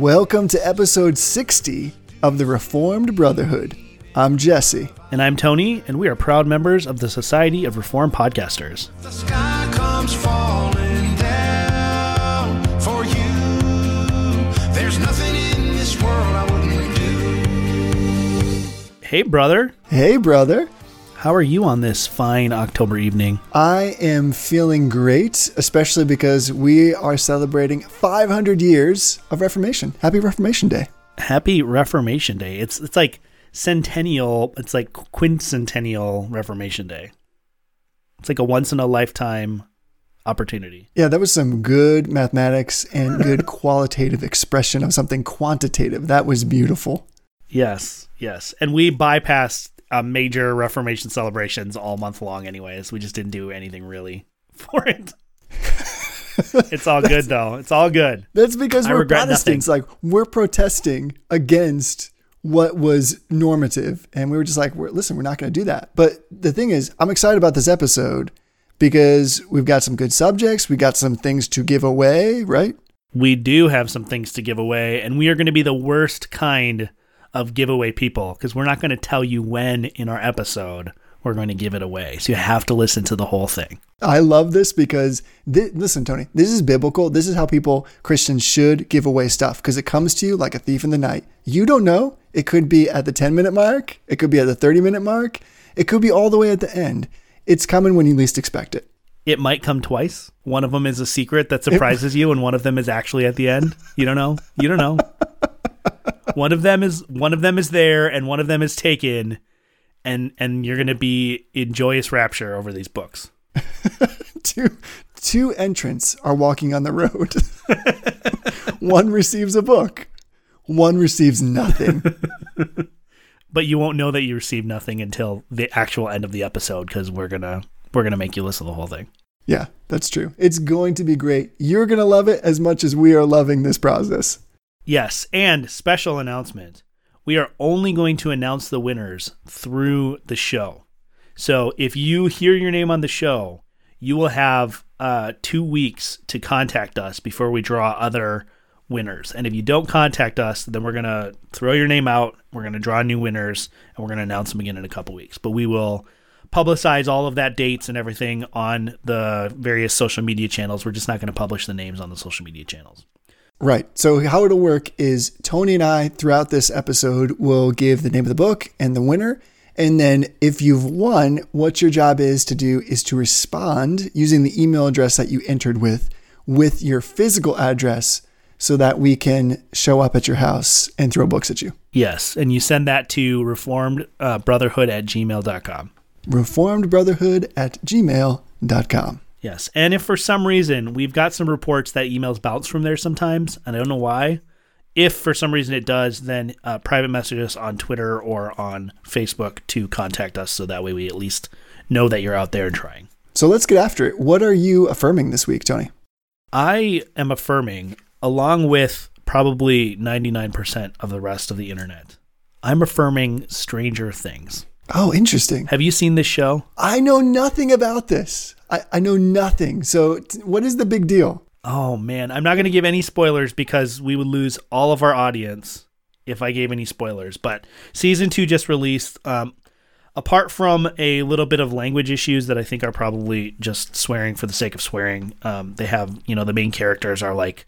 Welcome to episode 60 of the Reformed Brotherhood. I'm Jesse. And I'm Tony, and we are proud members of the Society of Reformed Podcasters. The sky comes falling down for you. There's nothing in this world I wouldn't do. Hey, brother. Hey, brother. How are you on this fine October evening? I am feeling great, especially because we are celebrating 500 years of Reformation. Happy Reformation Day. Happy Reformation Day. It's it's like centennial, it's like quincentennial Reformation Day. It's like a once in a lifetime opportunity. Yeah, that was some good mathematics and good qualitative expression of something quantitative. That was beautiful. Yes, yes. And we bypassed uh, major Reformation celebrations all month long, anyways. We just didn't do anything really for it. it's all good though. It's all good. That's because I we're Protestants. Like we're protesting against what was normative, and we were just like, we're, "Listen, we're not going to do that." But the thing is, I'm excited about this episode because we've got some good subjects. We got some things to give away, right? We do have some things to give away, and we are going to be the worst kind of giveaway people because we're not going to tell you when in our episode we're going to give it away. So you have to listen to the whole thing. I love this because thi- listen, Tony, this is biblical. This is how people Christians should give away stuff because it comes to you like a thief in the night. You don't know. It could be at the 10 minute mark. It could be at the 30 minute mark. It could be all the way at the end. It's coming when you least expect it. It might come twice. One of them is a secret that surprises you, and one of them is actually at the end. You don't know. You don't know. One of them is one of them is there, and one of them is taken, and and you're gonna be in joyous rapture over these books. two two entrants are walking on the road. one receives a book. One receives nothing. But you won't know that you received nothing until the actual end of the episode because we're gonna we're gonna make you listen to the whole thing. yeah, that's true. It's going to be great. You're going to love it as much as we are loving this process. Yes, and special announcement. We are only going to announce the winners through the show. So if you hear your name on the show, you will have uh, two weeks to contact us before we draw other winners. And if you don't contact us, then we're going to throw your name out. We're going to draw new winners and we're going to announce them again in a couple weeks. But we will publicize all of that dates and everything on the various social media channels. We're just not going to publish the names on the social media channels. Right. So how it'll work is Tony and I throughout this episode will give the name of the book and the winner. And then if you've won, what your job is to do is to respond using the email address that you entered with with your physical address so that we can show up at your house and throw books at you. Yes, and you send that to reformed uh, brotherhood at gmail.com. reformedbrotherhood at gmail.com. Yes, and if for some reason we've got some reports that emails bounce from there sometimes, and I don't know why. If for some reason it does, then uh, private message us on Twitter or on Facebook to contact us so that way we at least know that you're out there and trying. So let's get after it. What are you affirming this week, Tony? I am affirming, along with probably 99% of the rest of the internet, I'm affirming Stranger Things. Oh, interesting. Have you seen this show? I know nothing about this. I, I know nothing. So, t- what is the big deal? Oh man, I'm not going to give any spoilers because we would lose all of our audience if I gave any spoilers. But season two just released. Um, apart from a little bit of language issues that I think are probably just swearing for the sake of swearing, um, they have you know the main characters are like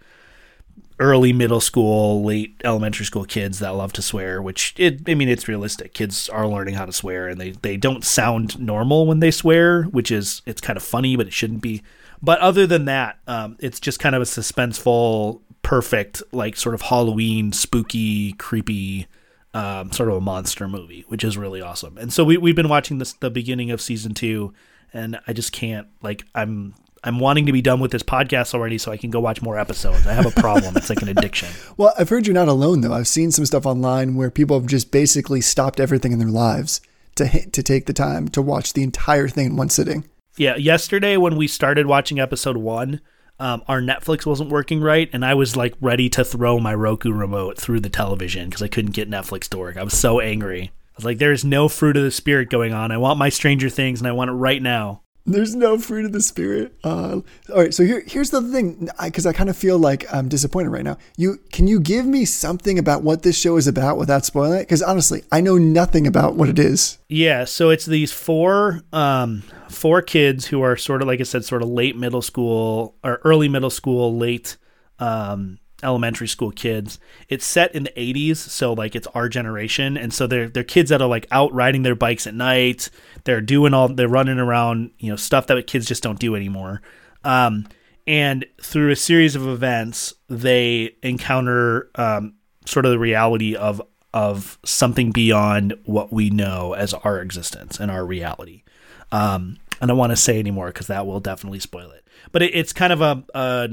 early middle school, late elementary school kids that love to swear. Which it, I mean, it's realistic. Kids are learning how to swear, and they they don't sound normal when they swear, which is it's kind of funny, but it shouldn't be. But other than that, um, it's just kind of a suspenseful, perfect, like sort of Halloween, spooky, creepy, um, sort of a monster movie, which is really awesome. And so we we've been watching this the beginning of season two, and I just can't like I'm I'm wanting to be done with this podcast already so I can go watch more episodes. I have a problem. it's like an addiction. Well, I've heard you're not alone though. I've seen some stuff online where people have just basically stopped everything in their lives to hit, to take the time to watch the entire thing in one sitting. Yeah, yesterday when we started watching episode one, um, our Netflix wasn't working right, and I was like ready to throw my Roku remote through the television because I couldn't get Netflix to work. I was so angry. I was like, "There's no fruit of the spirit going on. I want my Stranger Things, and I want it right now." There's no fruit of the spirit. Uh, all right, so here, here's the thing, because I, kind of feel like I'm disappointed right now. You can you give me something about what this show is about without spoiling it? Because honestly, I know nothing about what it is. Yeah, so it's these four um four kids who are sort of like I said, sort of late middle school or early middle school, late um elementary school kids. It's set in the 80s, so like it's our generation and so they're they're kids that are like out riding their bikes at night. They're doing all they're running around, you know, stuff that kids just don't do anymore. Um and through a series of events, they encounter um sort of the reality of of something beyond what we know as our existence and our reality. Um, I don't want to say anymore because that will definitely spoil it. But it, it's kind of a, a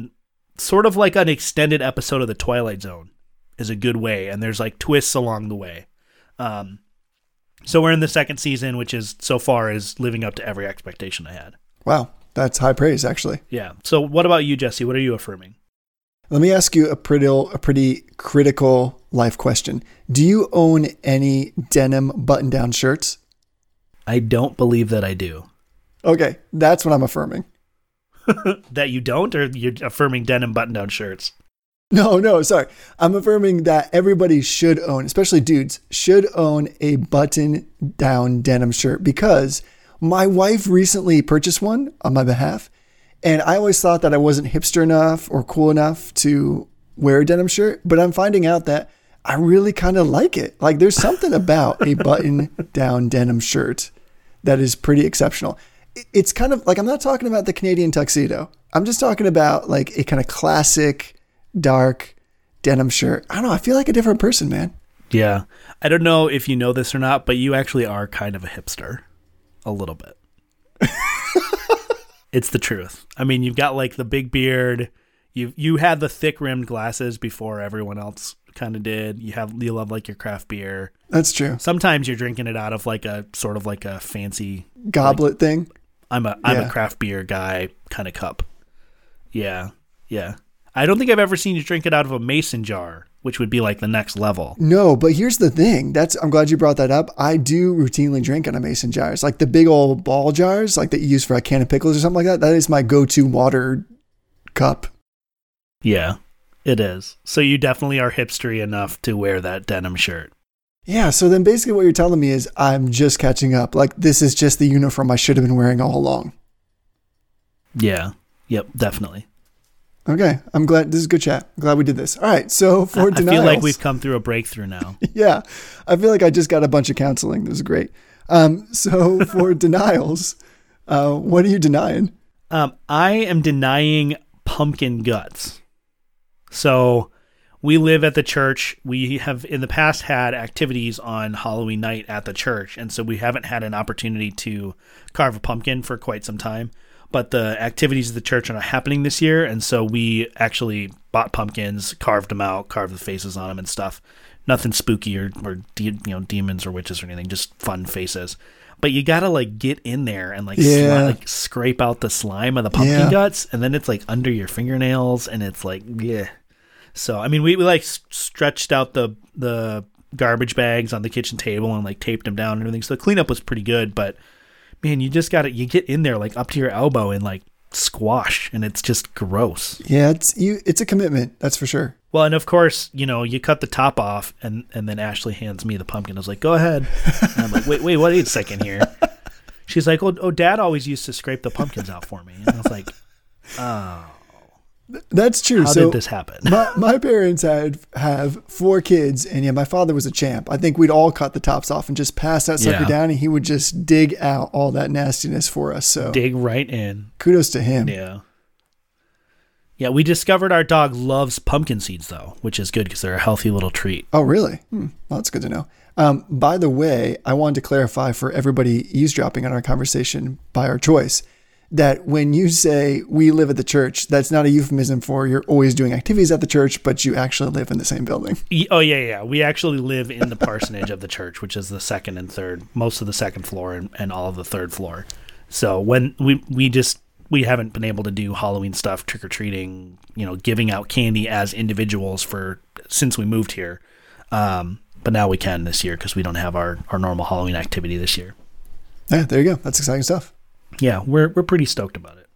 sort of like an extended episode of the Twilight Zone is a good way, and there's like twists along the way. Um, so we're in the second season, which is so far is living up to every expectation I had. Wow, that's high praise, actually. Yeah. So what about you, Jesse? What are you affirming? Let me ask you a pretty, a pretty critical life question. Do you own any denim button down shirts? I don't believe that I do. Okay, that's what I'm affirming. that you don't, or you're affirming denim button down shirts? No, no, sorry. I'm affirming that everybody should own, especially dudes, should own a button down denim shirt because my wife recently purchased one on my behalf. And I always thought that I wasn't hipster enough or cool enough to wear a denim shirt, but I'm finding out that I really kind of like it. Like there's something about a button down denim shirt that is pretty exceptional. It- It's kind of like I'm not talking about the Canadian tuxedo. I'm just talking about like a kind of classic dark denim shirt. I don't know. I feel like a different person, man. Yeah. I don't know if you know this or not, but you actually are kind of a hipster. A little bit. it's the truth. I mean, you've got like the big beard. You you had the thick rimmed glasses before everyone else kind of did. You have you love like your craft beer. That's true. Sometimes you're drinking it out of like a sort of like a fancy Goblet thing. I'm a I'm Yeah. a craft beer guy kind of cup. Yeah. Yeah. I don't think I've ever seen you drink it out of a mason jar, which would be like the next level. No, but here's the thing. That's I'm glad you brought that up. I do routinely drink out of mason jars, like the big old ball jars, like that you use for a can of pickles or something like that. That is my go-to water cup. Yeah, it is. So you definitely are hipstery enough to wear that denim shirt. Yeah. So then basically what you're telling me is I'm just catching up. Like this is just the uniform I should have been wearing all along. Yeah. Yep, definitely. Okay. I'm glad this is good chat. I'm glad we did this. All right. So for I denials, I feel like we've come through a breakthrough now. yeah, I feel like I just got a bunch of counseling. This is great. Um, so for denials, uh, what are you denying? Um, I am denying pumpkin guts. So we live at the church. We have in the past had activities on Halloween night at the church, and so we haven't had an opportunity to carve a pumpkin for quite some time. But the activities of the church are not happening this year, and so we actually bought pumpkins, carved them out, carved the faces on them and stuff. Nothing spooky or, or de- you know demons or witches or anything, just fun faces. But you gotta like get in there and like sli- like scrape out the slime of the pumpkin Yeah. guts, and then it's like under your fingernails, and it's like yeah. So I mean, we, we like stretched out the the garbage bags on the kitchen table and like taped them down and everything. So the cleanup was pretty good, but man, you just got to you get in there like up to your elbow and like squash, and it's just gross. Yeah, it's you. It's a commitment. That's for sure. Well, and of course, you know, you cut the top off, and and then Ashley hands me the pumpkin. I was like, "Go ahead." And I'm like, "Wait, wait, wait a second here." She's like, "Oh, oh, Dad always used to scrape the pumpkins out for me," and I was like, oh. That's true. "How so did this happen?" my, my parents had have four kids, and yeah, my father was a champ. I think we'd all cut the tops off and just pass that sucker Yeah. down, and he would just dig out all that nastiness for us. So Dig right in. kudos to him. Yeah. Yeah, we discovered our dog loves pumpkin seeds though, which is good because they're a healthy little treat. Oh, really? Hmm. Well, that's good to know. Um, by the way, I wanted to clarify for everybody eavesdropping on our conversation by our choice that when you say we live at the church, that's not a euphemism for you're always doing activities at the church, but you actually live in the same building. Oh yeah, yeah. We actually live in the parsonage of the church, which is the second and third, most of the second floor and, and all of the third floor. So when we we just we haven't been able to do Halloween stuff, trick or treating, you know, giving out candy as individuals for since we moved here. Um, but now we can this year because we don't have our our normal Halloween activity this year. Yeah, there you go. That's exciting stuff. Yeah, we're we're pretty stoked about it.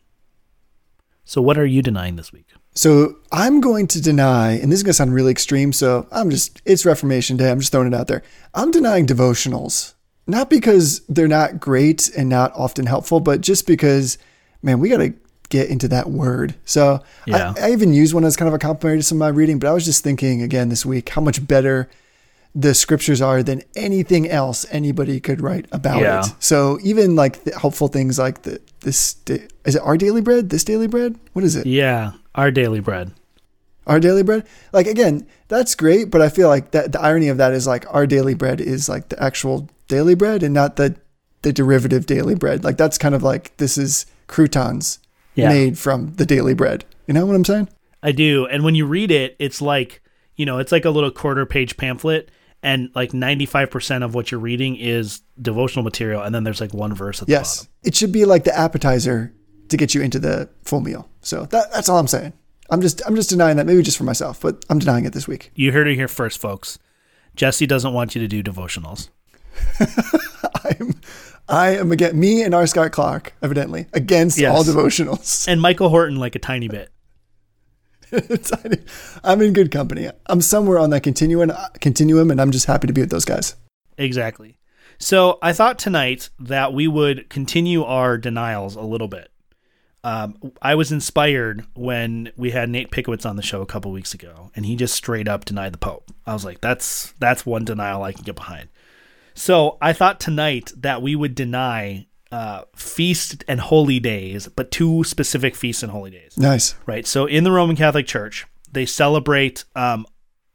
So what are you denying this week? So I'm going to deny, and this is going to sound really extreme. So I'm just, it's Reformation Day. I'm just throwing it out there. I'm denying devotionals, not because they're not great and not often helpful, but just because, man, we got to get into that word. So Yeah. I, I even use one as kind of a complimentary to some of my reading, but I was just thinking again this week how much better the scriptures are than anything else anybody could write about Yeah. it. So even like the helpful things like the this is it our daily bread? This daily bread? What is it? Yeah, our daily bread. Our daily bread? Like again, that's great, but I feel like that the irony of that is like our daily bread is like the actual daily bread and not the the derivative daily bread. Like that's kind of like this is croutons Yeah. made from the daily bread. You know what I'm saying? I do. And when you read it, it's like, you know, it's like a little quarter page pamphlet and like 95% of what you're reading is devotional material and then there's like one verse at the Yes. bottom. It should be like the appetizer to get you into the full meal. So that, that's all I'm saying. I'm just I'm just denying that maybe just for myself, but I'm denying it this week. You heard it here first, folks. Jesse doesn't want you to do devotionals. I'm I am against me and R. Scott Clark, evidently, against Yes. all devotionals. And Michael Horton like a tiny bit. I'm in good company. I'm somewhere on that continuum, continuum, and I'm just happy to be with those guys. Exactly. So I thought tonight that we would continue our denials a little bit. Um, I was inspired when we had Nate Pickowicz on the show a couple weeks ago, and he just straight up denied the Pope. I was like, that's that's one denial I can get behind. So I thought tonight that we would deny uh, feast and holy days, but two specific feasts and holy days Nice. right? So in the Roman Catholic Church, they celebrate um,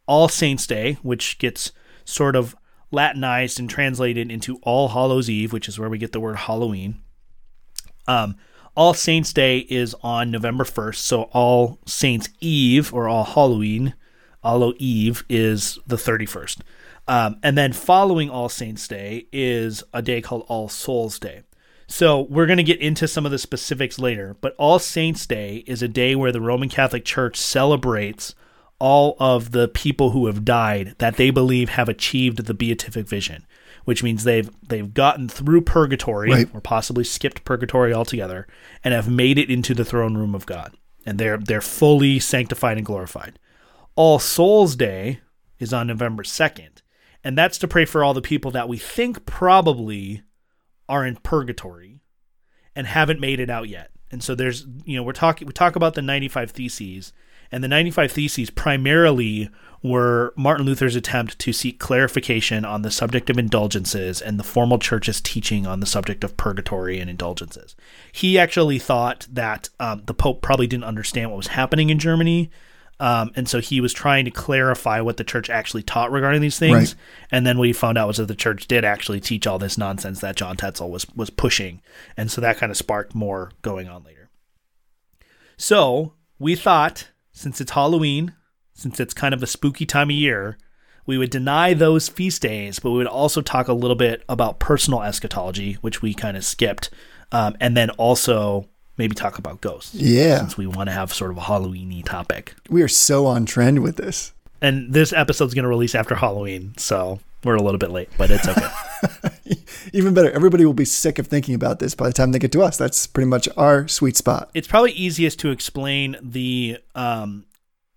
All Saints' Day, which gets sort of Latinized and translated into All Hallows Eve, which is where we get the word Halloween. Um, All Saints' Day is on November 1st, so All Saints' Eve or All Halloween, Hallow Eve is the 31st. Um, and then following All Saints' Day is a day called All Souls' Day. So we're going to get into some of the specifics later, but All Saints' Day is a day where the Roman Catholic Church celebrates all of the people who have died that they believe have achieved the beatific vision, which means they've they've gotten through purgatory Right. or possibly skipped purgatory altogether and have made it into the throne room of God. And they're they're fully sanctified and glorified. All Souls Day is on November 2nd, and that's to pray for all the people that we think probably are in purgatory and haven't made it out yet. And so there's, you know, we're talking we talk about the 95 theses, and the 95 theses primarily were Martin Luther's attempt to seek clarification on the subject of indulgences and the formal church's teaching on the subject of purgatory and indulgences. He actually thought that um, the Pope probably didn't understand what was happening in Germany. Um, and so he was trying to clarify what the church actually taught regarding these things. Right. And then what he found out was that the church did actually teach all this nonsense that John Tetzel was was pushing, and so that kind of sparked more going on later. So we thought, since it's Halloween, since it's kind of a spooky time of year, we would deny those feast days, but we would also talk a little bit about personal eschatology, which we kind of skipped, um, and then also maybe talk about ghosts. Yeah. Since we want to have sort of a Halloweeny topic. We are so on trend with this. And this episode's going to release after Halloween, so we're a little bit late, but it's okay. Even better, everybody will be sick of thinking about this by the time they get to us. That's pretty much our sweet spot. it's probably easiest to explain the um,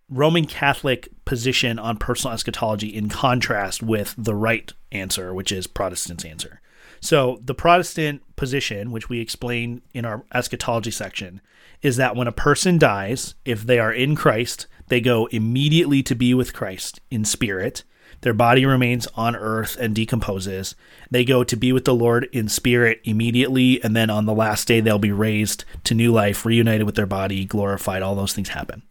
Roman Catholic position on personal eschatology in contrast with the right answer, which is Protestant's answer. So, the Protestant position, which we explain in our eschatology section, is that when a person dies, if they are in Christ, they go immediately to be with Christ in spirit. Their body remains on earth and decomposes. They go to be with the Lord in spirit immediately, and then on the last day, they'll be raised to new life, reunited with their body, glorified. All those things happen.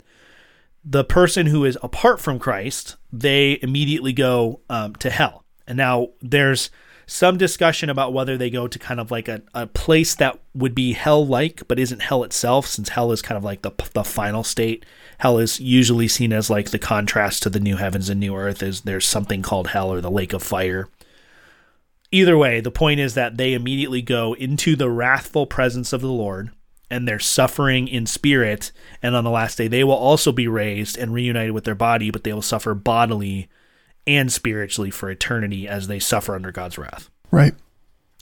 The person who is apart from Christ, they immediately go um, to hell. And now there's some discussion about whether they go to kind of like a, a place that would be hell like, but isn't hell itself, since hell is kind of like the, the final state. Hell is usually seen as like the contrast to the new heavens and new earth, is there's something called hell or the lake of fire. Either way, the point is that they immediately go into the wrathful presence of the Lord and they're suffering in spirit. And on the last day, they will also be raised and reunited with their body, but they will suffer bodily and spiritually for eternity as they suffer under God's wrath. Right.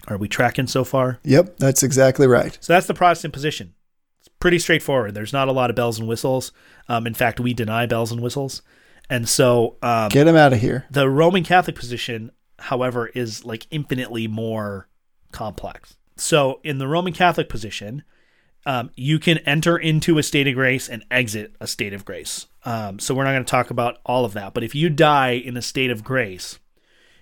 Are we tracking so far? Yep, that's exactly right. So that's the Protestant position. It's pretty straightforward. There's not a lot of bells and whistles. Um, in fact, we deny bells and whistles. And so um, Get them out of here. the Roman Catholic position, however, is like infinitely more complex. So in the Roman Catholic position, um, you can enter into a state of grace and exit a state of grace. Um, so we're not going to talk about all of that. But if you die in a state of grace,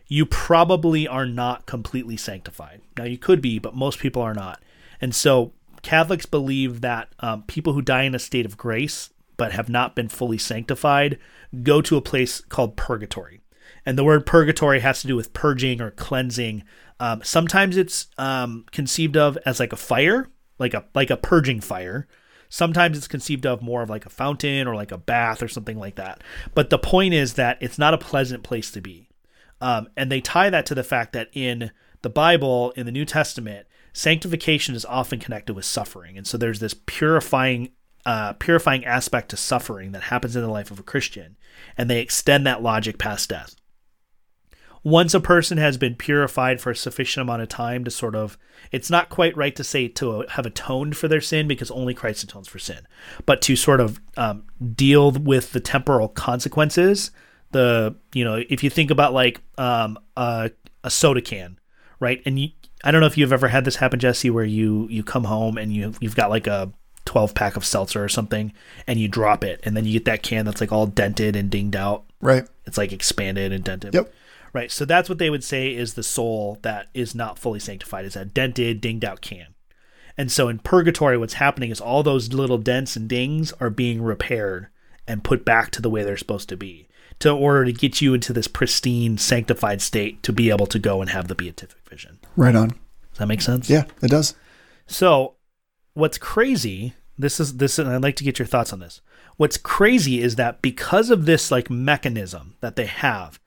you probably are not completely sanctified. Now you could be, but most people are not. And so Catholics believe that um, people who die in a state of grace but have not been fully sanctified go to a place called purgatory. And the word purgatory has to do with purging or cleansing. Um, sometimes it's um, conceived of as like a fire, like a like a purging fire. Sometimes it's conceived of more of like a fountain or like a bath or something like that. But the point is that it's not a pleasant place to be. Um, and they tie that to the fact that in the Bible, in the New Testament, sanctification is often connected with suffering. And so there's this purifying uh, purifying aspect to suffering that happens in the life of a Christian, and they extend that logic past death. Once a person has been purified for a sufficient amount of time to sort of, it's not quite right to say to have atoned for their sin because only Christ atones for sin, but to sort of um, deal with the temporal consequences. The you know if you think about like um, a, a soda can, right? And you, I don't know if you've ever had this happen, Jesse, where you you come home and you you've got like a 12 pack of seltzer or something and you drop it and then you get that can that's like all dented and dinged out Right. it's like expanded and dented Yep. Right so that's what they would say is the soul that is not fully sanctified is that dented dinged out can and so in purgatory what's happening is all those little dents and dings are being repaired and put back to the way they're supposed to be to order to get you into this pristine sanctified state to be able to go and have the beatific vision Right on. does that make sense Yeah, it does. so, what's crazy, this is this and I'd like to get your thoughts on this. What's crazy is that because of this like mechanism that they have,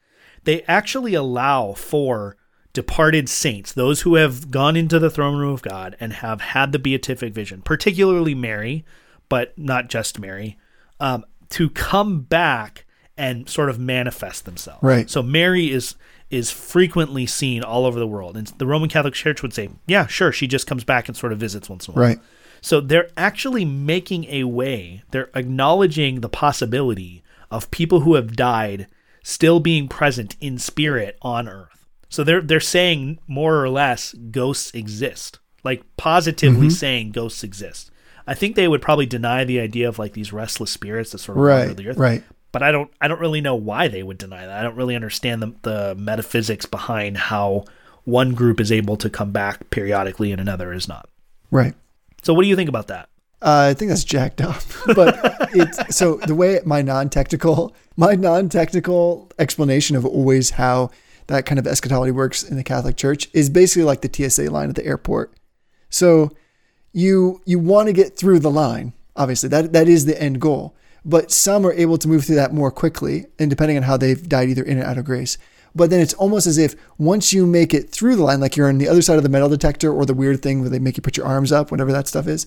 they actually allow for departed saints, those who have gone into the throne room of God and have had the beatific vision, particularly Mary, but not just Mary, um, to come back and sort of manifest themselves. Right. So Mary is is frequently seen all over the world, and the Roman Catholic Church would say, "Yeah, sure, she just comes back and sort of visits once in a while." Right. So they're actually making a way. They're acknowledging the possibility of people who have died still being present in spirit on Earth. So they're they're saying more or less ghosts exist, like positively Mm-hmm. saying ghosts exist. I think they would probably deny the idea of like these restless spirits that sort of Right, wander the earth. right. But I don't I don't really know why they would deny that. I don't really understand the the metaphysics behind how one group is able to come back periodically and another is not. Right. So what do you think about that? Uh, I think that's jacked up. but it's so the way my non-technical, my non-technical explanation of always how that kind of eschatology works in the Catholic Church is basically like the TSA line at the airport. So you you want to get through the line. Obviously, that that is the end goal. But some are able to move through that more quickly, and depending on how they've died either in or out of grace. But then it's almost as if once you make it through the line, like you're on the other side of the metal detector or the weird thing where they make you put your arms up, whatever that stuff is,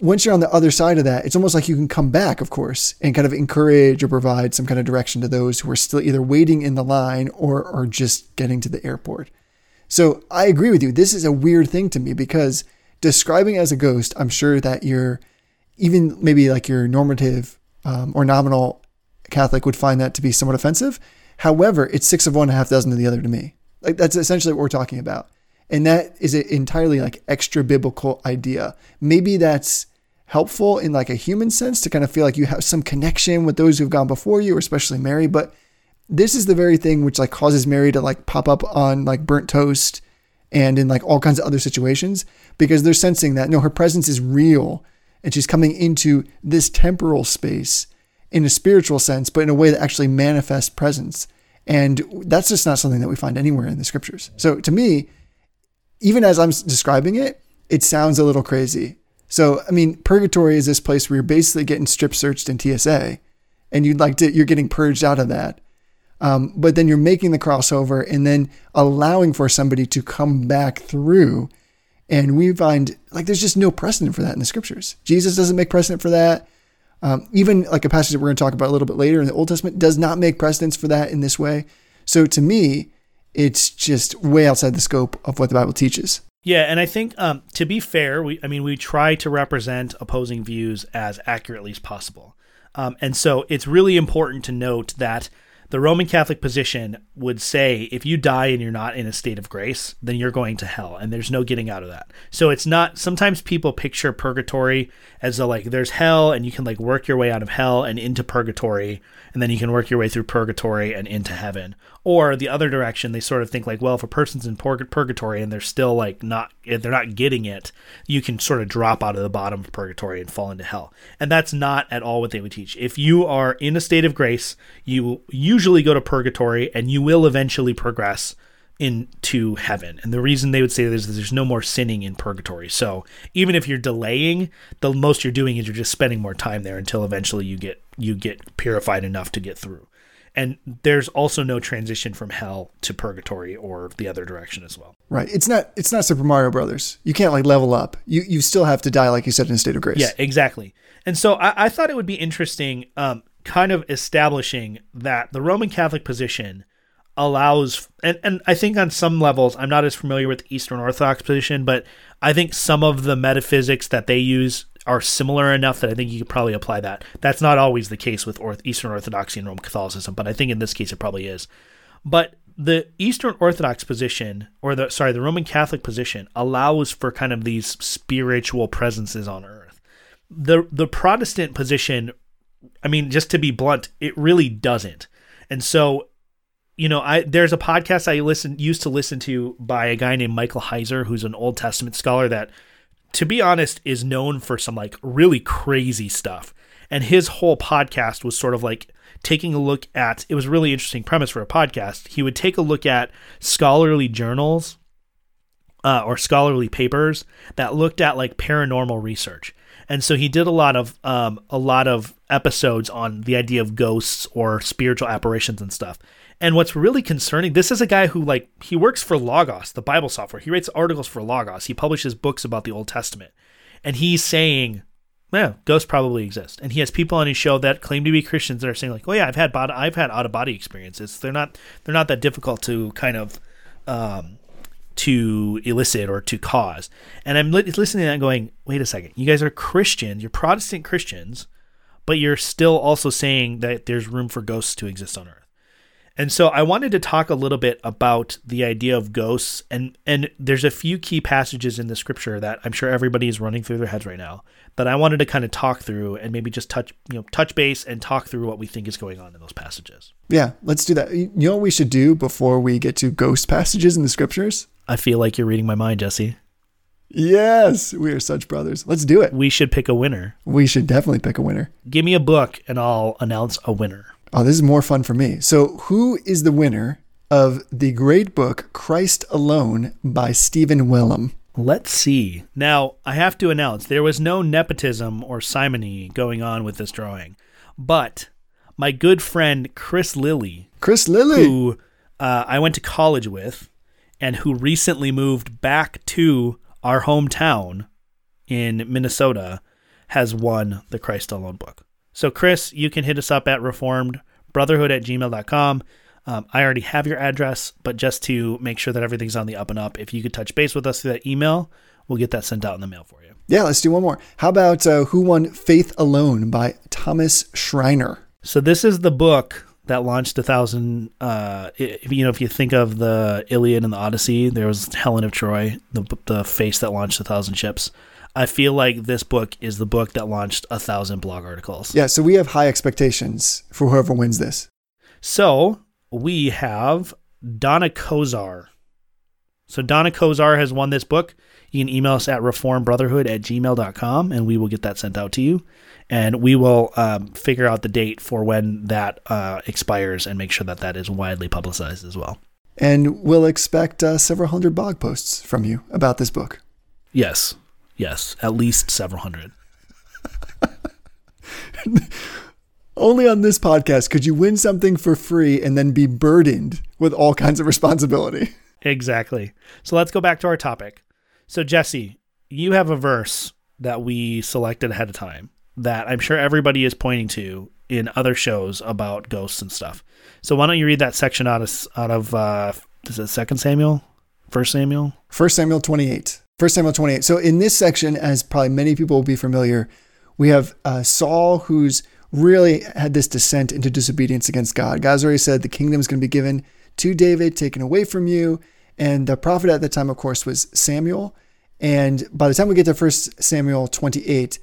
once you're on the other side of that, it's almost like you can come back, of course, and kind of encourage or provide some kind of direction to those who are still either waiting in the line or are just getting to the airport. So I agree with you. This is a weird thing to me because describing as a ghost, I'm sure that you're even maybe like your normative um, or nominal Catholic would find that to be somewhat offensive. However, it's six of one, half dozen of the other to me. Like that's essentially what we're talking about. And that is an entirely like extra biblical idea. Maybe that's helpful in like a human sense to kind of feel like you have some connection with those who've gone before you, especially Mary. But this is the very thing which like causes Mary to like pop up on like burnt toast and in like all kinds of other situations because they're sensing that no, her presence is real and she's coming into this temporal space in a spiritual sense, but in a way that actually manifests presence. And that's just not something that we find anywhere in the scriptures. So to me, even as I'm describing it, it sounds a little crazy. So, I mean, purgatory is this place where you're basically getting strip searched in TSA and you'd like to, you're getting purged out of that. Um, but then you're making the crossover and then allowing for somebody to come back through. And we find like there's just no precedent for that in the scriptures. Jesus doesn't make precedent for that. Um, even like a passage that we're going to talk about a little bit later in the Old Testament does not make precedence for that in this way. So to me, it's just way outside the scope of what the Bible teaches. Yeah, and I think um, to be fair, we I mean we try to represent opposing views as accurately as possible, um, and so it's really important to note that the Roman Catholic position would say if you die and you're not in a state of grace, then you're going to hell, and there's no getting out of that. So it's not. Sometimes people picture purgatory as a like there's hell, and you can like work your way out of hell and into purgatory, and then you can work your way through purgatory and into heaven. Or the other direction, they sort of think like, well, if a person's in purg- purgatory and they're still like not, they're not getting it, you can sort of drop out of the bottom of purgatory and fall into hell. And that's not at all what they would teach. If you are in a state of grace, you usually go to purgatory and you will eventually progress into heaven. And the reason they would say this is there's no more sinning in purgatory. So even if you're delaying, the most you're doing is you're just spending more time there until eventually you get you get purified enough to get through. And there's also no transition from hell to purgatory or the other direction as well. Right. It's not it's not Super Mario Brothers. You can't like level up. You you still have to die, like you said, in a state of grace. Yeah, exactly. And so I, I thought it would be interesting, um, kind of establishing that the Roman Catholic position allows, and, and I think on some levels, I'm not as familiar with the Eastern Orthodox position, but I think some of the metaphysics that they use are similar enough that I think you could probably apply that. That's not always the case with Orth- Eastern Orthodoxy and Roman Catholicism, but I think in this case it probably is. But the Eastern Orthodox position, or the sorry, the Roman Catholic position, allows for kind of these spiritual presences on earth. The the Protestant position, I mean, just to be blunt, it really doesn't. And so, you know, I there's a podcast I listen used to listen to by a guy named Michael Heiser, who's an Old Testament scholar that, to be honest, is known for some like really crazy stuff. And his whole podcast was sort of like taking a look at it was a really interesting premise for a podcast. He would take a look at scholarly journals uh, or scholarly papers that looked at like paranormal research. And so he did a lot of um, a lot of episodes on the idea of ghosts or spiritual apparitions and stuff. And what's really concerning, this is a guy who like he works for Logos, the Bible software. He writes articles for Logos. He publishes books about the Old Testament. And he's saying, yeah, ghosts probably exist. And he has people on his show that claim to be Christians that are saying like, "Oh yeah, I've had I've had out of body experiences. They're not they're not that difficult to kind of um, to elicit or to cause." And I'm li- listening to that going, "Wait a second. You guys are Christians. You're Protestant Christians, but you're still also saying that there's room for ghosts to exist on earth." And so I wanted to talk a little bit about the idea of ghosts and and there's a few key passages in the scripture that I'm sure everybody is running through their heads right now that I wanted to kind of talk through and maybe just touch you know touch base and talk through what we think is going on in those passages. Yeah, let's do that. You know what we should do before we get to ghost passages in the scriptures? I feel like you're reading my mind, Jesse. Yes, we are such brothers. Let's do it. We should pick a winner. We should definitely pick a winner. Give me a book and I'll announce a winner. Oh, this is more fun for me. So, who is the winner of the great book Christ Alone by Stephen Wellum? Let's see. Now, I have to announce there was no nepotism or simony going on with this drawing, but my good friend Chris Lilly, Chris Lilly. who uh, I went to college with and who recently moved back to our hometown in Minnesota, has won the Christ Alone book. So, Chris, you can hit us up at reformedbrotherhood at gmail.com. Um, I already have your address, but just to make sure that everything's on the up and up, if you could touch base with us through that email, we'll get that sent out in the mail for you. Yeah, let's do one more. How about uh, Who Won Faith Alone by Thomas Schreiner? So, this is the book that launched a thousand. Uh, if, you know, if you think of the Iliad and the Odyssey, there was Helen of Troy, the the face that launched a thousand ships. I feel like this book is the book that launched a thousand blog articles. Yeah, so we have high expectations for whoever wins this. So we have Donna Kozar. So Donna Kozar has won this book. You can email us at reformbrotherhood at gmail.com and we will get that sent out to you. And we will um, figure out the date for when that uh, expires and make sure that that is widely publicized as well. And we'll expect uh, several hundred blog posts from you about this book. Yes. Yes. At least several hundred. Only on this podcast could you win something for free and then be burdened with all kinds of responsibility. Exactly. So let's go back to our topic. So, Jesse, you have a verse that we selected ahead of time that I'm sure everybody is pointing to in other shows about ghosts and stuff. So, why don't you read that section out of out of uh, is it Second Samuel, First Samuel? First Samuel 28. 1 Samuel 28. So in this section, as probably many people will be familiar, we have uh, Saul who's really had this descent into disobedience against God. God's already said the kingdom is going to be given to David, taken away from you. And the prophet at the time, of course, was Samuel. And by the time we get to First Samuel 28,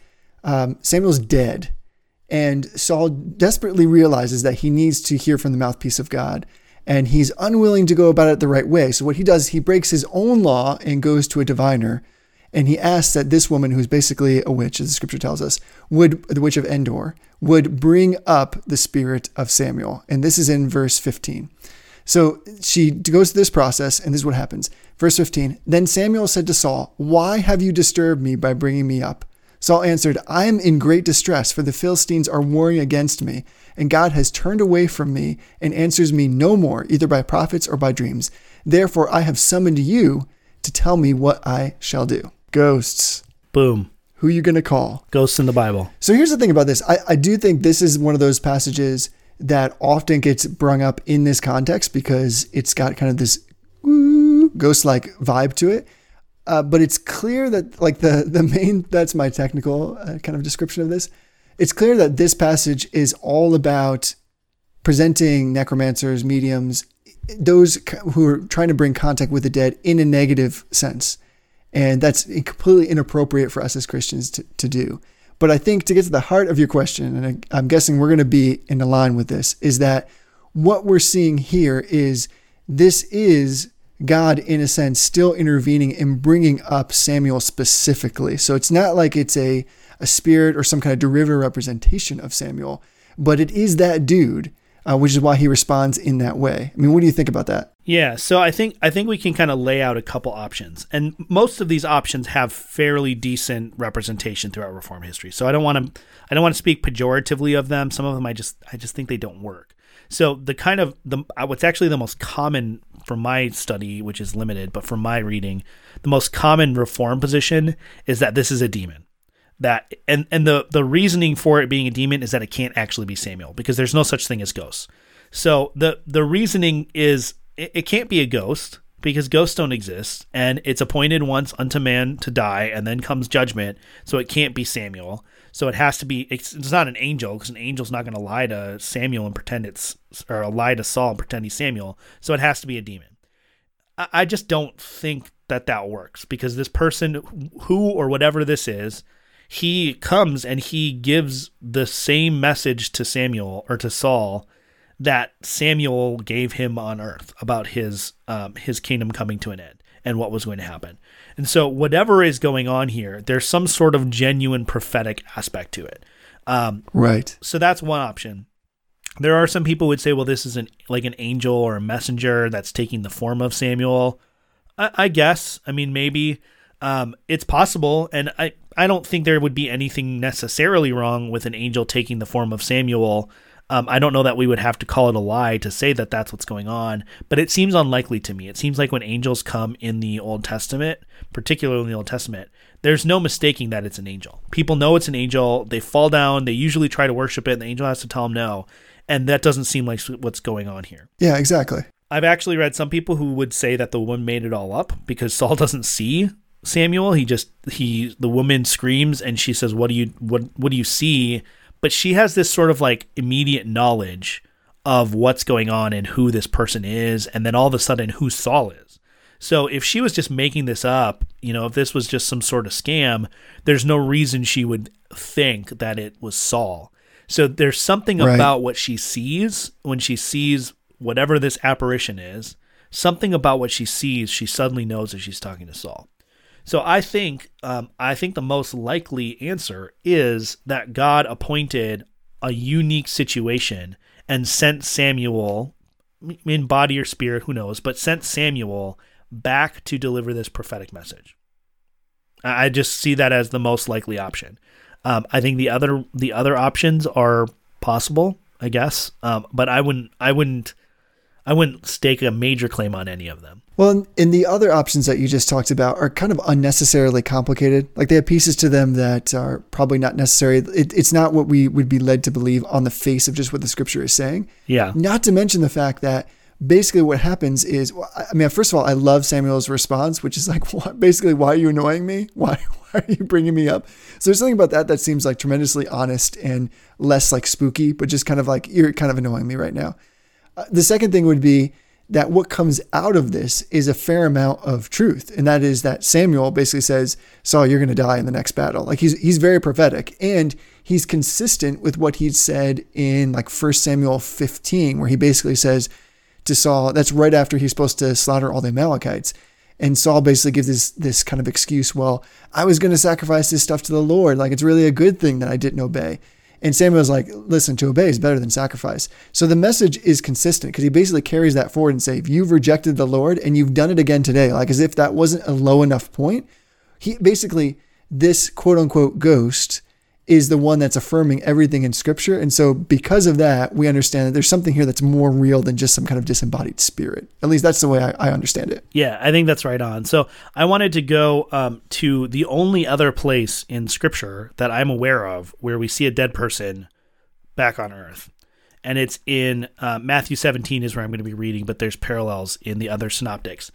um, Samuel's dead. And Saul desperately realizes that he needs to hear from the mouthpiece of God. And he's unwilling to go about it the right way. So what he does, he breaks his own law and goes to a diviner. And he asks that this woman, who's basically a witch, as the scripture tells us, would the witch of Endor, would bring up the spirit of Samuel. And this is in verse 15. So she goes through this process, and this is what happens. Verse 15 Then Samuel said to Saul, Why have you disturbed me by bringing me up? Saul answered, I am in great distress, for the Philistines are warring against me, and God has turned away from me and answers me no more, either by prophets or by dreams. Therefore I have summoned you to tell me what I shall do. Ghosts. Boom. Who you going to call? Ghosts in the Bible. So here's the thing about this. I, I do think this is one of those passages that often gets brung up in this context because it's got kind of this ghost like vibe to it. Uh, but it's clear that like the the main that's my technical uh, kind of description of this. It's clear that this passage is all about presenting necromancers, mediums, those who are trying to bring contact with the dead in a negative sense. And that's completely inappropriate for us as Christians to, to do. But I think to get to the heart of your question, and I, I'm guessing we're going to be in line with this, is that what we're seeing here is this is God, in a sense, still intervening and bringing up Samuel specifically. So it's not like it's a, a spirit or some kind of derivative representation of Samuel, but it is that dude, uh, which is why he responds in that way. I mean, what do you think about that? Yeah, so I think I think we can kind of lay out a couple options, and most of these options have fairly decent representation throughout Reform history. So I don't want to I don't want to speak pejoratively of them. Some of them I just I just think they don't work. So the kind of the uh, what's actually the most common from my study, which is limited, but from my reading, the most common reform position is that this is a demon. That and and the the reasoning for it being a demon is that it can't actually be Samuel because there's no such thing as ghosts. So the the reasoning is it, it can't be a ghost because ghosts don't exist and it's appointed once unto man to die and then comes judgment so it can't be samuel so it has to be it's, it's not an angel because an angel's not going to lie to samuel and pretend it's or lie to saul and pretend he's samuel so it has to be a demon I, I just don't think that that works because this person who or whatever this is he comes and he gives the same message to samuel or to saul that Samuel gave him on earth about his um, his kingdom coming to an end and what was going to happen. And so whatever is going on here, there's some sort of genuine prophetic aspect to it. Um, right. So that's one option. There are some people who would say, well, this is an like an angel or a messenger that's taking the form of Samuel. I, I guess. I mean, maybe um, it's possible, and I I don't think there would be anything necessarily wrong with an angel taking the form of Samuel um, I don't know that we would have to call it a lie to say that that's what's going on, but it seems unlikely to me. It seems like when angels come in the Old Testament, particularly in the Old Testament, there's no mistaking that it's an angel. People know it's an angel. They fall down. They usually try to worship it, and the angel has to tell them no. And that doesn't seem like what's going on here. Yeah, exactly. I've actually read some people who would say that the woman made it all up because Saul doesn't see Samuel. He just he the woman screams and she says, "What do you what what do you see?" But she has this sort of like immediate knowledge of what's going on and who this person is, and then all of a sudden who Saul is. So if she was just making this up, you know, if this was just some sort of scam, there's no reason she would think that it was Saul. So there's something right. about what she sees when she sees whatever this apparition is, something about what she sees, she suddenly knows that she's talking to Saul. So I think um, I think the most likely answer is that God appointed a unique situation and sent Samuel in body or spirit, who knows, but sent Samuel back to deliver this prophetic message. I just see that as the most likely option. Um, I think the other the other options are possible, I guess, um, but I wouldn't I wouldn't I wouldn't stake a major claim on any of them. Well, and the other options that you just talked about are kind of unnecessarily complicated. Like they have pieces to them that are probably not necessary. It, it's not what we would be led to believe on the face of just what the scripture is saying. Yeah. Not to mention the fact that basically what happens is, I mean, first of all, I love Samuel's response, which is like, what, basically, why are you annoying me? Why, why are you bringing me up? So there's something about that that seems like tremendously honest and less like spooky, but just kind of like, you're kind of annoying me right now. Uh, the second thing would be that what comes out of this is a fair amount of truth. And that is that Samuel basically says, Saul, you're going to die in the next battle. Like he's, he's very prophetic and he's consistent with what he'd said in like 1 Samuel 15, where he basically says to Saul, that's right after he's supposed to slaughter all the Amalekites. And Saul basically gives this, this kind of excuse, well, I was going to sacrifice this stuff to the Lord. Like it's really a good thing that I didn't obey. And Samuel's like, listen, to obey is better than sacrifice. So the message is consistent because he basically carries that forward and say, you've rejected the Lord and you've done it again today. Like as if that wasn't a low enough point. He basically, this quote unquote ghost is the one that's affirming everything in scripture. And so because of that, we understand that there's something here that's more real than just some kind of disembodied spirit. At least that's the way I, I understand it. Yeah, I think that's right on. So I wanted to go um, to the only other place in scripture that I'm aware of where we see a dead person back on earth. And it's in uh, Matthew 17 is where I'm going to be reading, but there's parallels in the other synoptics.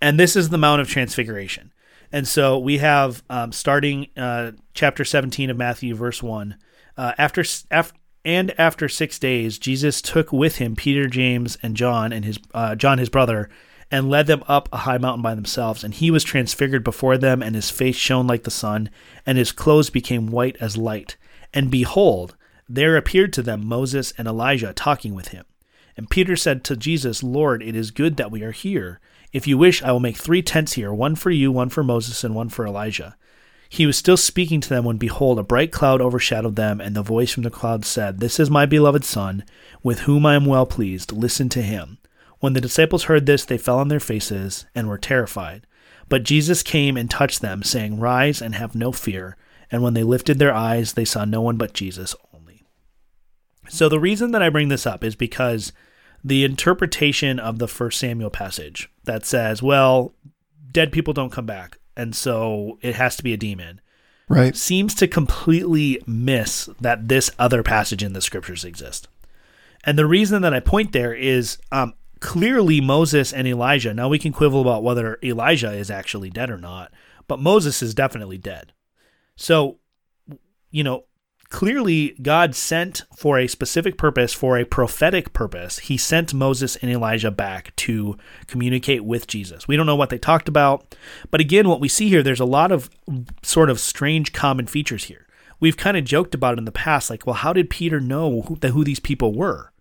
And this is the Mount of Transfiguration. And so we have um, starting uh, chapter 17 of Matthew, verse 1. Uh, after, after and after six days, Jesus took with him Peter, James, and John, and his uh, John his brother, and led them up a high mountain by themselves. And he was transfigured before them, and his face shone like the sun, and his clothes became white as light. And behold, there appeared to them Moses and Elijah talking with him. And Peter said to Jesus, Lord, it is good that we are here. If you wish, I will make three tents here one for you, one for Moses, and one for Elijah. He was still speaking to them when, behold, a bright cloud overshadowed them, and the voice from the cloud said, This is my beloved Son, with whom I am well pleased. Listen to him. When the disciples heard this, they fell on their faces and were terrified. But Jesus came and touched them, saying, Rise and have no fear. And when they lifted their eyes, they saw no one but Jesus only. So the reason that I bring this up is because the interpretation of the first Samuel passage that says, well, dead people don't come back, and so it has to be a demon. Right. Seems to completely miss that this other passage in the scriptures exist. And the reason that I point there is um, clearly Moses and Elijah. Now we can quibble about whether Elijah is actually dead or not, but Moses is definitely dead. So, you know, clearly God sent for a specific purpose, for a prophetic purpose. He sent Moses and Elijah back to communicate with Jesus. We don't know what they talked about, but again, what we see here, there's a lot of sort of strange common features here. We've kind of joked about it in the past, like, well, how did Peter know who, who these people were?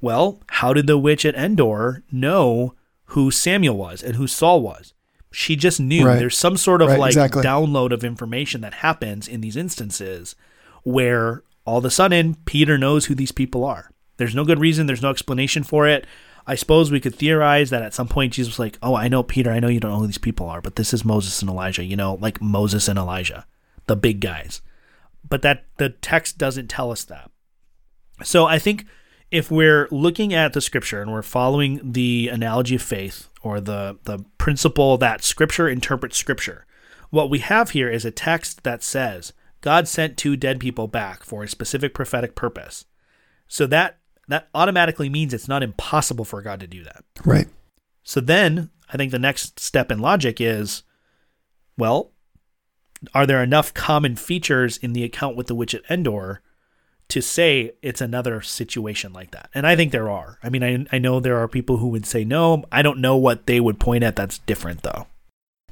Well, how did the witch at Endor know who Samuel was and who Saul was? She just knew. Right. There's some sort of Right, like exactly. download of information that happens in these instances where all of a sudden Peter knows who these people are. There's no good reason, there's no explanation for it. I suppose we could theorize that at some point Jesus was like, Oh, I know, Peter, I know you don't know who these people are, but this is Moses and Elijah, you know, like Moses and Elijah, the big guys. But that the text doesn't tell us that. So I think if we're looking at the scripture and we're following the analogy of faith or the, the principle that scripture interprets scripture, what we have here is a text that says God sent two dead people back for a specific prophetic purpose. So that that automatically means it's not impossible for God to do that. Right. So then I think the next step in logic is well, are there enough common features in the account with the witch at Endor to say it's another situation like that? And I think there are. I mean, I, I know there are people who would say no. I don't know what they would point at that's different, though.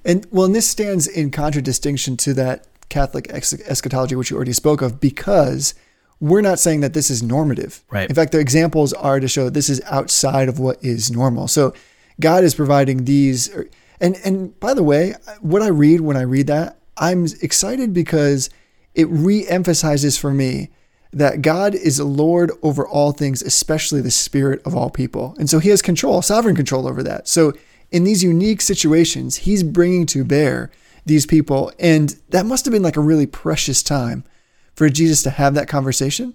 And well, and this stands in contradistinction to that Catholic eschatology, which you already spoke of, because we're not saying that this is normative. Right. In fact, the examples are to show this is outside of what is normal. So God is providing these. Er, and and by the way, what I read when I read that, I'm excited because it re-emphasizes for me that God is Lord over all things, especially the spirit of all people. And so he has control, sovereign control over that. So in these unique situations, he's bringing to bear these people. And that must have been like a really precious time for Jesus to have that conversation.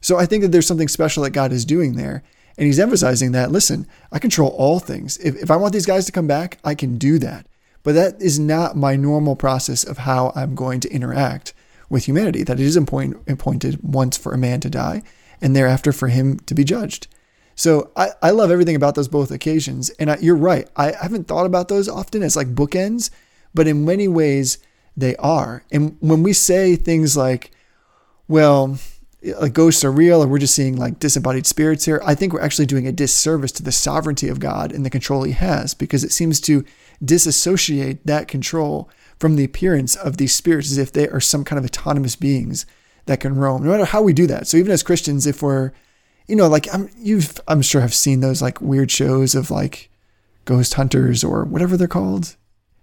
So I think that there's something special that God is doing there. And he's emphasizing that, listen, I control all things. If, if I want these guys to come back, I can do that. But that is not my normal process of how I'm going to interact with humanity. That it is appoint, appointed once for a man to die and thereafter for him to be judged. So I, I love everything about those both occasions. And I, you're right. I haven't thought about those often as like bookends, but in many ways they are. And when we say things like, well, ghosts are real or we're just seeing like disembodied spirits here, I think we're actually doing a disservice to the sovereignty of God and the control he has because it seems to disassociate that control from the appearance of these spirits as if they are some kind of autonomous beings that can roam, no matter how we do that. So even as Christians, if we're, you know, like I'm, you've, I'm sure have seen those like weird shows of like ghost hunters or whatever they're called,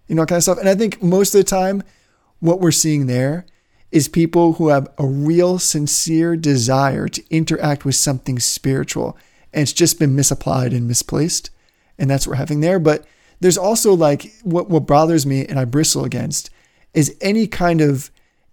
you know, kind of stuff. And I think most of the time, what we're seeing there is people who have a real, sincere desire to interact with something spiritual. And it's just been misapplied and misplaced. And that's what we're having there. But there's also like what, what bothers me and I bristle against is any kind of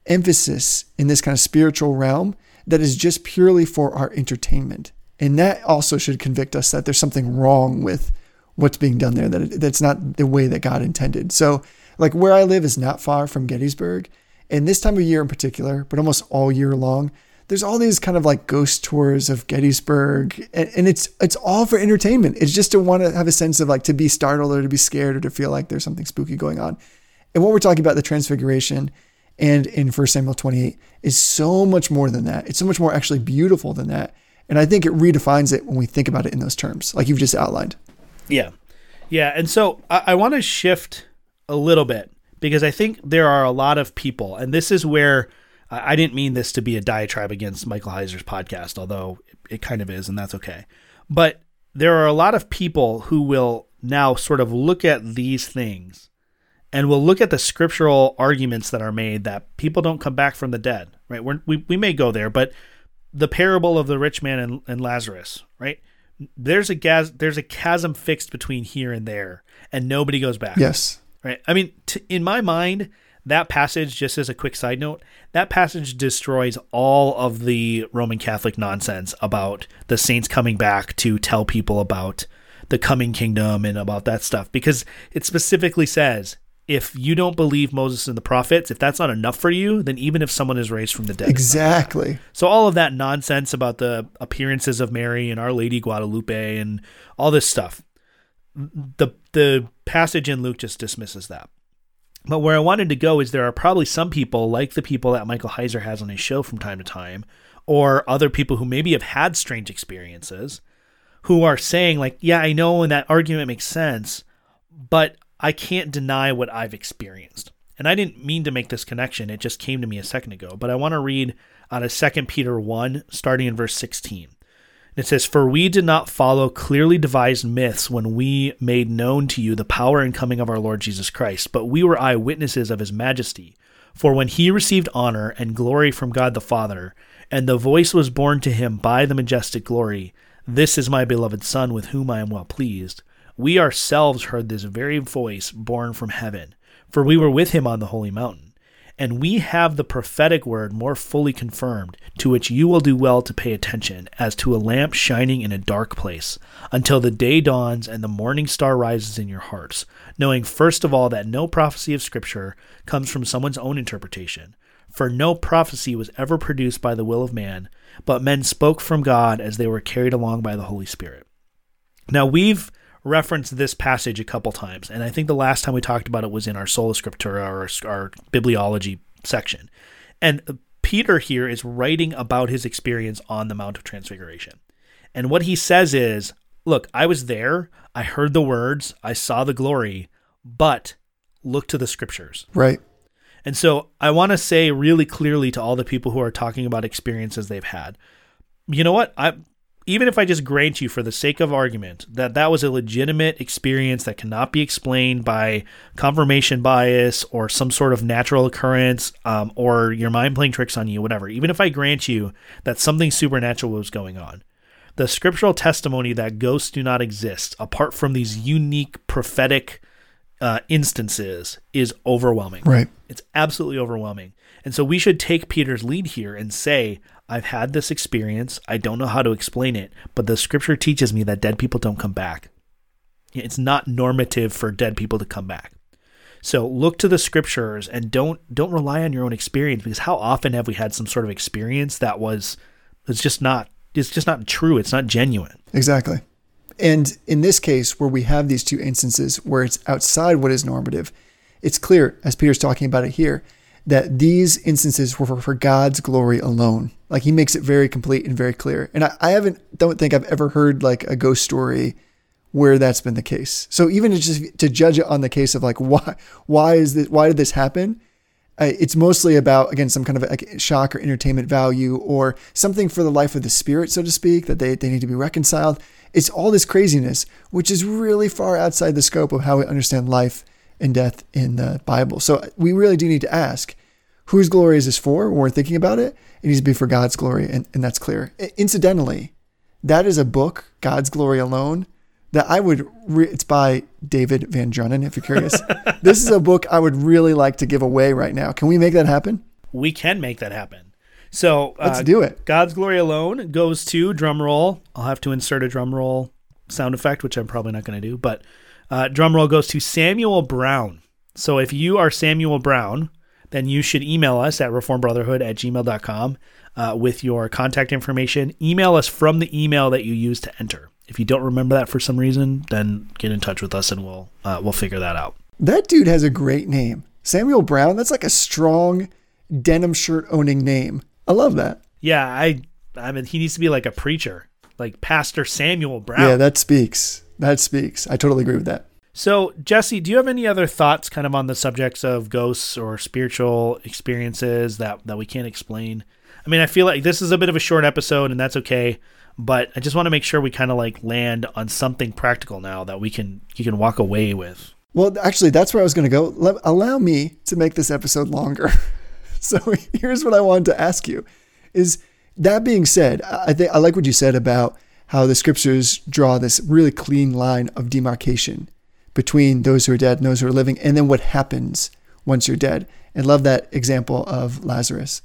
emphasis in this kind of spiritual realm that is just purely for our entertainment. And that also should convict us that there's something wrong with what's being done there, that that's not the way that God intended. So, like where I live is not far from Gettysburg. And this time of year in particular, but almost all year long, there's all these kind of like ghost tours of Gettysburg, and, and it's it's all for entertainment. It's just to want to have a sense of like to be startled or to be scared or to feel like there's something spooky going on. And what we're talking about, the Transfiguration, and in 1 Samuel 28, is so much more than that. It's so much more actually beautiful than that. And I think it redefines it when we think about it in those terms, like you've just outlined. Yeah. Yeah. And so I, I want to shift a little bit because I think there are a lot of people, and this is where I, didn't mean this to be a diatribe against Michael Heiser's podcast, although it, it kind of is, and that's okay. But there are a lot of people who will now sort of look at these things and we'll look at the scriptural arguments that are made that people don't come back from the dead, right? We're, we we may go there, but the parable of the rich man and, and Lazarus, right? There's a gas, there's a chasm fixed between here and there, and nobody goes back. Yes. Right. I mean, t- in my mind, that passage, just as a quick side note, that passage destroys all of the Roman Catholic nonsense about the saints coming back to tell people about the coming kingdom and about that stuff because it specifically says if you don't believe Moses and the prophets, if that's not enough for you, then even if someone is raised from the dead. Exactly. So all of that nonsense about the appearances of Mary and Our Lady Guadalupe and all this stuff. The the passage in Luke just dismisses that. But where I wanted to go is there are probably some people like the people that Michael Heiser has on his show from time to time, or other people who maybe have had strange experiences, who are saying like, "Yeah, I know, and that argument makes sense, but I can't deny what I've experienced. And I didn't mean to make this connection, it just came to me a second ago. But I want to read out of 2 Peter 1, starting in verse 16. It says, For we did not follow clearly devised myths when we made known to you the power and coming of our Lord Jesus Christ, but we were eyewitnesses of his majesty. For when he received honor and glory from God the Father, and the voice was borne to him by the majestic glory, This is my beloved Son, with whom I am well pleased we ourselves heard this very voice born from heaven, for we were with him on the holy mountain. And we have the prophetic word more fully confirmed, to which you will do well to pay attention, as to a lamp shining in a dark place, until the day dawns and the morning star rises in your hearts, knowing first of all that no prophecy of Scripture comes from someone's own interpretation. For no prophecy was ever produced by the will of man, but men spoke from God as they were carried along by the Holy Spirit. Now we've referenced this passage a couple times, and I think the last time we talked about it was in our Sola Scriptura, or our, our bibliology section. And Peter here is writing about his experience on the Mount of Transfiguration. And what he says is, Look, I was there, I heard the words, I saw the glory, but look to the scriptures. Right. And so I want to say really clearly to all the people who are talking about experiences they've had, you know what? I even if I just grant you for the sake of argument that that was a legitimate experience that cannot be explained by confirmation bias or some sort of natural occurrence um, or your mind playing tricks on you, whatever, even if I grant you that something supernatural was going on, the scriptural testimony that ghosts do not exist apart from these unique prophetic uh, instances is overwhelming. Right. It's absolutely overwhelming. And so we should take Peter's lead here and say, I've had this experience. I don't know how to explain it, but the scripture teaches me that dead people don't come back. It's not normative for dead people to come back. So look to the scriptures and don't don't rely on your own experience because how often have we had some sort of experience that was it's just not it's just not true, it's not genuine. Exactly. And in this case, where we have these two instances where it's outside what is normative, it's clear, as Peter's talking about it here, that these instances were for, God's glory alone. Like he makes it very complete and very clear. And I, I haven't, don't think I've ever heard like a ghost story where that's been the case. So even to just to judge it on the case of like why why is this why did this happen? It's mostly about again some kind of like shock or entertainment value or something for the life of the spirit, so to speak, that they, they need to be reconciled. It's all this craziness, which is really far outside the scope of how we understand life and death in the Bible. So we really do need to ask, whose glory is this for when we're thinking about it? It needs to be for God's glory, and, and that's clear. Incidentally, that is a book, God's Glory Alone, that I would, re- it's by David VanDrunen, if you're curious. this is a book I would really like to give away right now. Can we make that happen? We can make that happen. So Let's uh, do it. God's glory alone goes to drum roll. I'll have to insert a drum roll sound effect, which I'm probably not going to do. But uh, drum roll goes to Samuel Brown. So if you are Samuel Brown, then you should email us at reformbrotherhood at gmail.com uh, with your contact information. Email us from the email that you use to enter. If you don't remember that for some reason, then get in touch with us and we'll uh, we'll figure that out. That dude has a great name. Samuel Brown, that's like a strong denim shirt owning name. I love that. Yeah, I I mean he needs to be like a preacher, like Pastor Samuel Brown. Yeah, that speaks. That speaks. I totally agree with that. So, Jesse, do you have any other thoughts kind of on the subjects of ghosts or spiritual experiences that, that we can't explain? I mean, I feel like this is a bit of a short episode and that's okay, but I just want to make sure we kind of like land on something practical now that we can you can walk away with. Well, actually, that's where I was going to go. Let, allow me to make this episode longer. so here's what I wanted to ask you: Is that being said, I think I like what you said about how the scriptures draw this really clean line of demarcation between those who are dead and those who are living, and then what happens once you're dead. And love that example of Lazarus.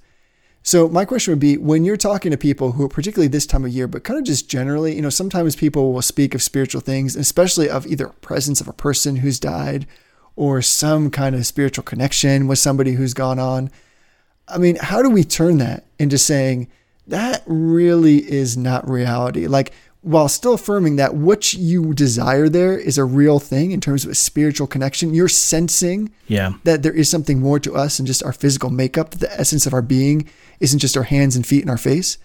So my question would be when you're talking to people who are particularly this time of year, but kind of just generally, you know, sometimes people will speak of spiritual things, especially of either presence of a person who's died or some kind of spiritual connection with somebody who's gone on. I mean, how do we turn that into saying that really is not reality? Like, while still affirming that what you desire there is a real thing in terms of a spiritual connection, you're sensing Yeah. that there is something more to us than just our physical makeup, that the essence of our being isn't just our hands and feet and our face.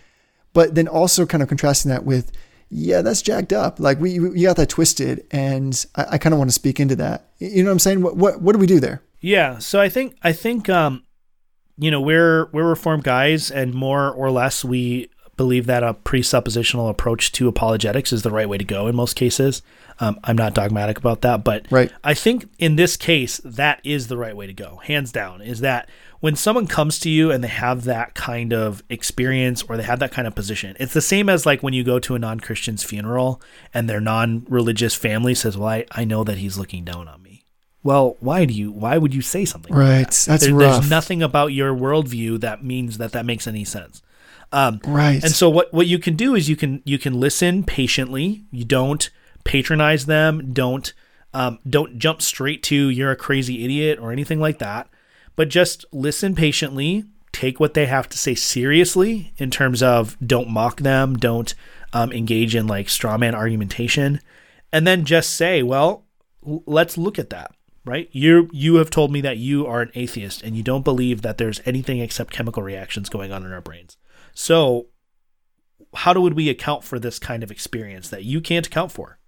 But then also kind of contrasting that with, yeah, that's jacked up. Like we, we got that twisted. And I, I kind of want to speak into that. You know what I'm saying? What, what, what do we do there? Yeah, so I think I think um you know, we're we're reformed guys and more or less we believe that a presuppositional approach to apologetics is the right way to go in most cases. Um, I'm not dogmatic about that, but Right. I think in this case that is the right way to go, hands down. Is that when someone comes to you and they have that kind of experience or they have that kind of position, it's the same as like when you go to a non-Christian's funeral and their non-religious family says, "Well, I, I know that he's looking down on me." Well, why do you? Why would you say something? like Right. that? That's There- rough. There's nothing about your worldview that means that that makes any sense. Um, Right. and so what what you can do is you can you can listen patiently. You don't patronize them. Don't um, don't jump straight to you're a crazy idiot or anything like that. But just listen patiently. Take what they have to say seriously in terms of don't mock them. Don't um, engage in like straw man argumentation, and then just say, well, l- let's look at that. Right? You you have told me that you are an atheist and you don't believe that there's anything except chemical reactions going on in our brains. So, how do would we account for this kind of experience that you can't account for?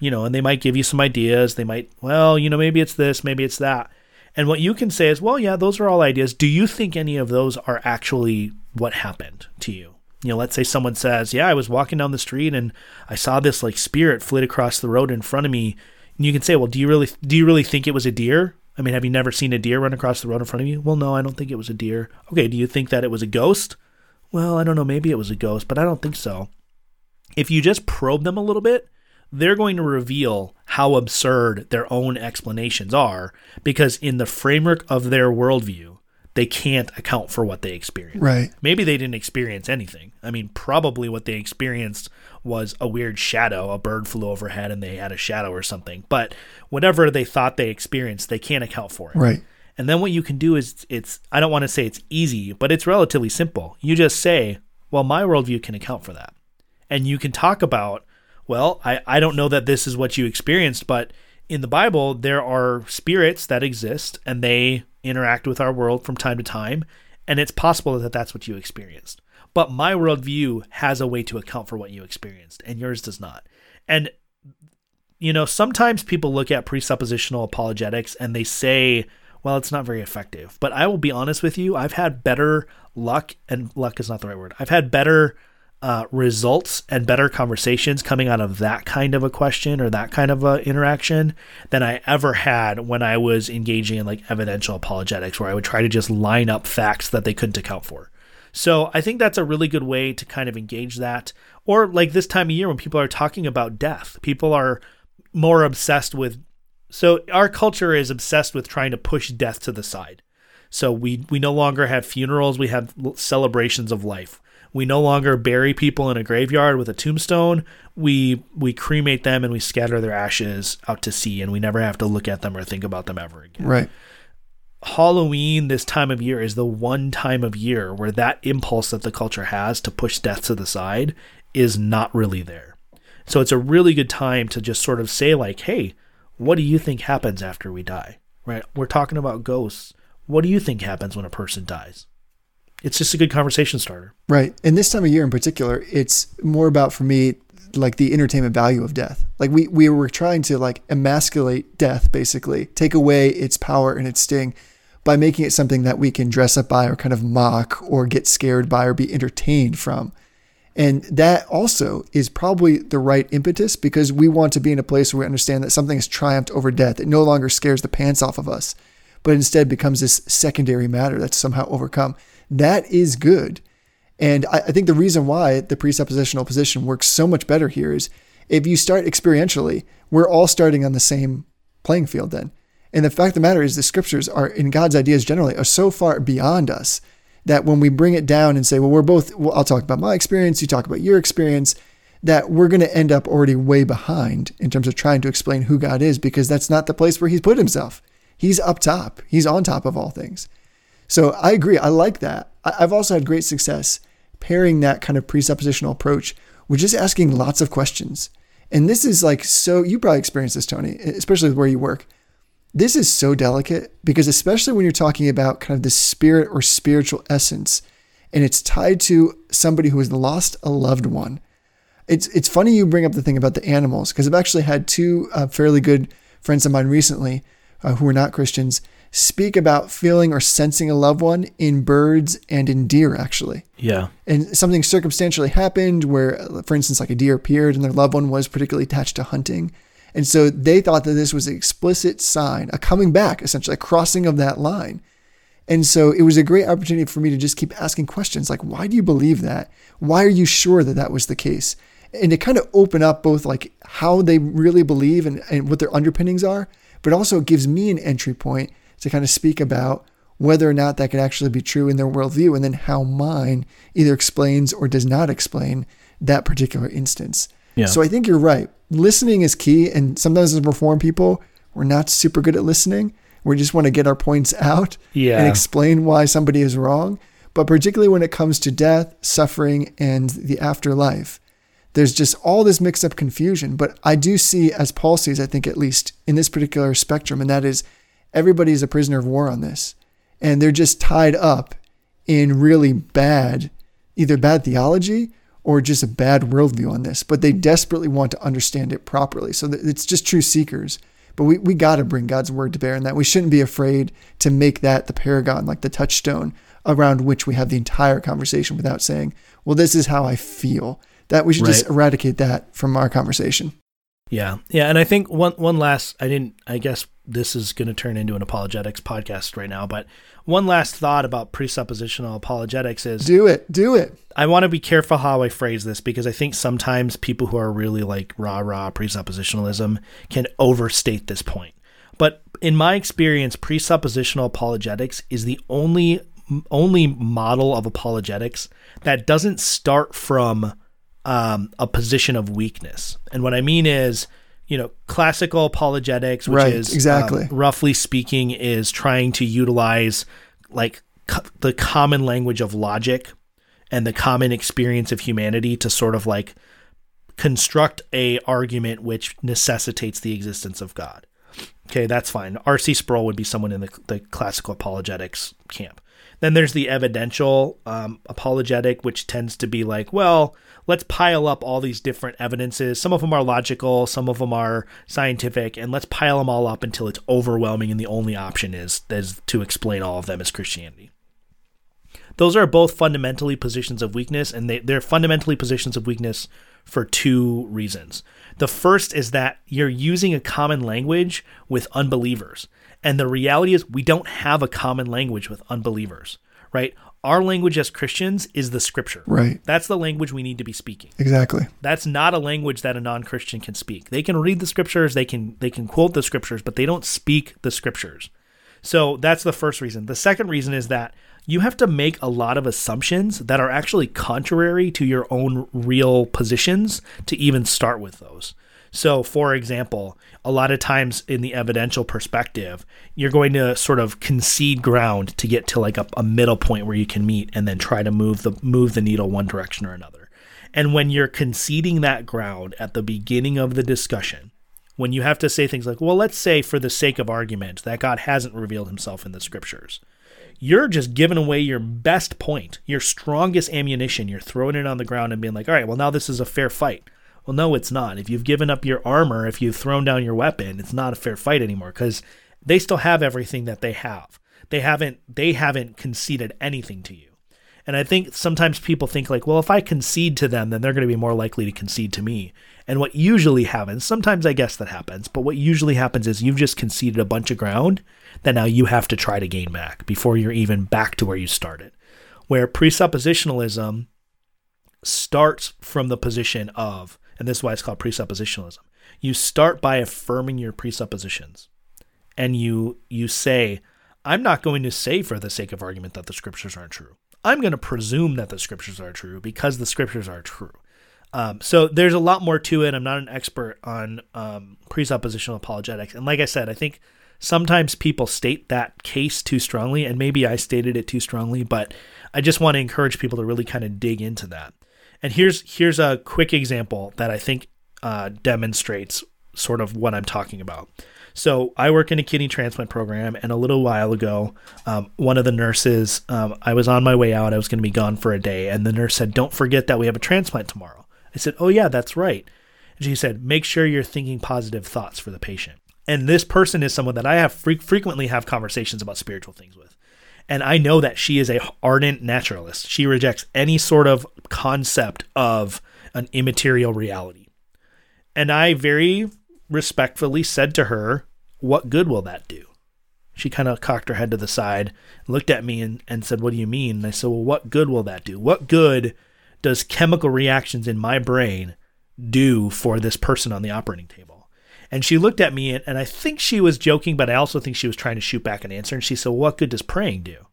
You know, and they might give you some ideas. They might, well, you know, maybe it's this, maybe it's that. And what you can say is, well, yeah, those are all ideas. Do you think any of those are actually what happened to you? You know, let's say someone says, yeah, I was walking down the street and I saw this like spirit flit across the road in front of me. And you can say, well, do you really do you really think it was a deer? I mean, have you never seen a deer run across the road in front of you? Well, no, I don't think it was a deer. Okay, do you think that it was a ghost? Well, I don't know, maybe it was a ghost, but I don't think so. If you just probe them a little bit, they're going to reveal how absurd their own explanations are because, in the framework of their worldview, they can't account for what they experienced. right. Maybe they didn't experience anything. I mean, probably what they experienced was a weird shadow. A bird flew overhead and they had a shadow or something. But whatever they thought they experienced, they can't account for it. Right. And then what you can do is it's I don't want to say it's easy, but it's relatively simple. You just say, well, my worldview can account for that. And you can talk about well, I, I don't know that this is what you experienced, but in the Bible, there are spirits that exist and they interact with our world from time to time. And it's possible that that's what you experienced. But my worldview has a way to account for what you experienced, and yours does not. And, you know, sometimes people look at presuppositional apologetics and they say, well, it's not very effective. But I will be honest with you, I've had better luck, and luck is not the right word. I've had better uh, results and better conversations coming out of that kind of a question or that kind of a interaction than I ever had when I was engaging in like evidential apologetics, where I would try to just line up facts that they couldn't account for. So I think that's a really good way to kind of engage that. Or like this time of year when people are talking about death, people are more obsessed with. So our culture is obsessed with trying to push death to the side. So we we no longer have funerals; we have celebrations of life. We no longer bury people in a graveyard with a tombstone. We we cremate them and we scatter their ashes out to sea, and we never have to look at them or think about them ever again. Right. Halloween this time of year is the one time of year where that impulse that the culture has to push death to the side is not really there. So it's a really good time to just sort of say like, "Hey, what do you think happens after we die?" Right? We're talking about ghosts. What do you think happens when a person dies? It's just a good conversation starter. Right. And this time of year in particular, it's more about for me like the entertainment value of death. Like we we were trying to like emasculate death basically, take away its power and its sting by making it something that we can dress up by or kind of mock or get scared by or be entertained from. And that also is probably the right impetus because we want to be in a place where we understand that something has triumphed over death. It no longer scares the pants off of us, but instead becomes this secondary matter that's somehow overcome. That is good. And I, I think the reason why the presuppositional position works so much better here is if you start experientially, we're all starting on the same playing field then. And the fact of the matter is the scriptures are in God's ideas generally are so far beyond us that when we bring it down and say, well, we're both, well, I'll talk about my experience, you talk about your experience, that we're going to end up already way behind in terms of trying to explain who God is because that's not the place where he's put himself. He's up top. He's on top of all things. So I agree. I like that. I've also had great success pairing that kind of presuppositional approach with just asking lots of questions. And this is like so, you probably experienced this, Tony, especially with where you work. This is so delicate because, especially when you're talking about kind of the spirit or spiritual essence, and it's tied to somebody who has lost a loved one. It's, it's funny you bring up the thing about the animals because I've actually had two uh, fairly good friends of mine recently uh, who were not Christians speak about feeling or sensing a loved one in birds and in deer, actually. Yeah. And something circumstantially happened where, for instance, like a deer appeared and their loved one was particularly attached to hunting. And so they thought that this was an explicit sign, a coming back, essentially, a crossing of that line. And so it was a great opportunity for me to just keep asking questions like, why do you believe that? Why are you sure that that was the case? And to kind of open up both like how they really believe and, and what their underpinnings are, but also it gives me an entry point to kind of speak about whether or not that could actually be true in their worldview, and then how mine either explains or does not explain that particular instance. Yeah. So I think you're right. Listening is key, and sometimes as reform people, we're not super good at listening. We just want to get our points out Yeah. and explain why somebody is wrong. But particularly when it comes to death, suffering, and the afterlife, there's just all this mixed up confusion. But I do see, as Paul sees, I think at least in this particular spectrum, and that is everybody's a prisoner of war on this. And they're just tied up in really bad, either bad theology or just a bad worldview on this. But they desperately want to understand it properly. So it's just true seekers. But we, we got to bring God's word to bear in that. We shouldn't be afraid to make that the paragon, like the touchstone around which we have the entire conversation without saying, well, this is how I feel. That we should just eradicate that from our conversation. Yeah, yeah, and I think one one last I didn't I guess this is going to turn into an apologetics podcast right now, but one last thought about presuppositional apologetics is Do it. Do it. I want to be careful how I phrase this because I think sometimes people who are really like rah rah presuppositionalism can overstate this point. But in my experience, presuppositional apologetics is the only only model of apologetics that doesn't start from um, a position of weakness. And what I mean is, you know, classical apologetics, which Right, is exactly. um, roughly speaking, is trying to utilize like co- the common language of logic and the common experience of humanity to sort of like construct a argument which necessitates the existence of God. Okay, that's fine. R.C. Sproul would be someone in the, the classical apologetics camp. Then there's the evidential um, apologetic, which tends to be like, well, let's pile up all these different evidences. Some of them are logical, some of them are scientific, and let's pile them all up until it's overwhelming, and the only option is, is to explain all of them as Christianity. Those are both fundamentally positions of weakness, and they, they're fundamentally positions of weakness for two reasons. The first is that you're using a common language with unbelievers. And the reality is, we don't have a common language with unbelievers, right? Our language as Christians is the scripture. Right. That's the language we need to be speaking. Exactly. That's not a language that a non-Christian can speak. They can read the scriptures, they can they can quote the scriptures, but they don't speak the scriptures. So that's the first reason. The second reason is that you have to make a lot of assumptions that are actually contrary to your own real positions to even start with those. So, for example, a lot of times in the evidential perspective, you're going to sort of concede ground to get to like a, a, middle point where you can meet and then try to move the move the needle one direction or another. And when you're conceding that ground at the beginning of the discussion, when you have to say things like, well, let's say for the sake of argument that God hasn't revealed himself in the scriptures you're just giving away your best point, your strongest ammunition. You're throwing it on the ground and being like, all right, well, now this is a fair fight. Well, no, it's not. If you've given up your armor, if you've thrown down your weapon, it's not a fair fight anymore because they still have everything that they have. They haven't they haven't conceded anything to you. And I think sometimes people think like, well, if I concede to them, then they're going to be more likely to concede to me. And what usually happens, sometimes I guess that happens, but what usually happens is you've just conceded a bunch of ground that now you have to try to gain back before you're even back to where you started. Where presuppositionalism starts from the position of, and this is why it's called presuppositionalism. You start by affirming your presuppositions. And you you say, I'm not going to say for the sake of argument that the scriptures aren't true. I'm going to presume that the scriptures are true because the scriptures are true. Um, so there's a lot more to it. I'm not an expert on um, presuppositional apologetics, and like I said, I think sometimes people state that case too strongly, and maybe I stated it too strongly, but I just want to encourage people to really kind of dig into that. And here's here's a quick example that I think uh, demonstrates sort of what I'm talking about. So I work in a kidney transplant program, and a little while ago, um, one of the nurses, um, I was on my way out. I was going to be gone for a day, and the nurse said, "Don't forget that we have a transplant tomorrow." I said, "Oh yeah, that's right." And she said, "Make sure you're thinking positive thoughts for the patient." And this person is someone that I have fre- frequently have conversations about spiritual things with. And I know that she is a ardent naturalist. She rejects any sort of concept of an immaterial reality. And I very respectfully said to her, What good will that do? She kind of cocked her head to the side, looked at me, and, and said, What do you mean? And I said, Well, what good will that do? What good does chemical reactions in my brain do for this person on the operating table? And she looked at me, and, and I think she was joking, but I also think she was trying to shoot back an answer. And she said, What good does praying do?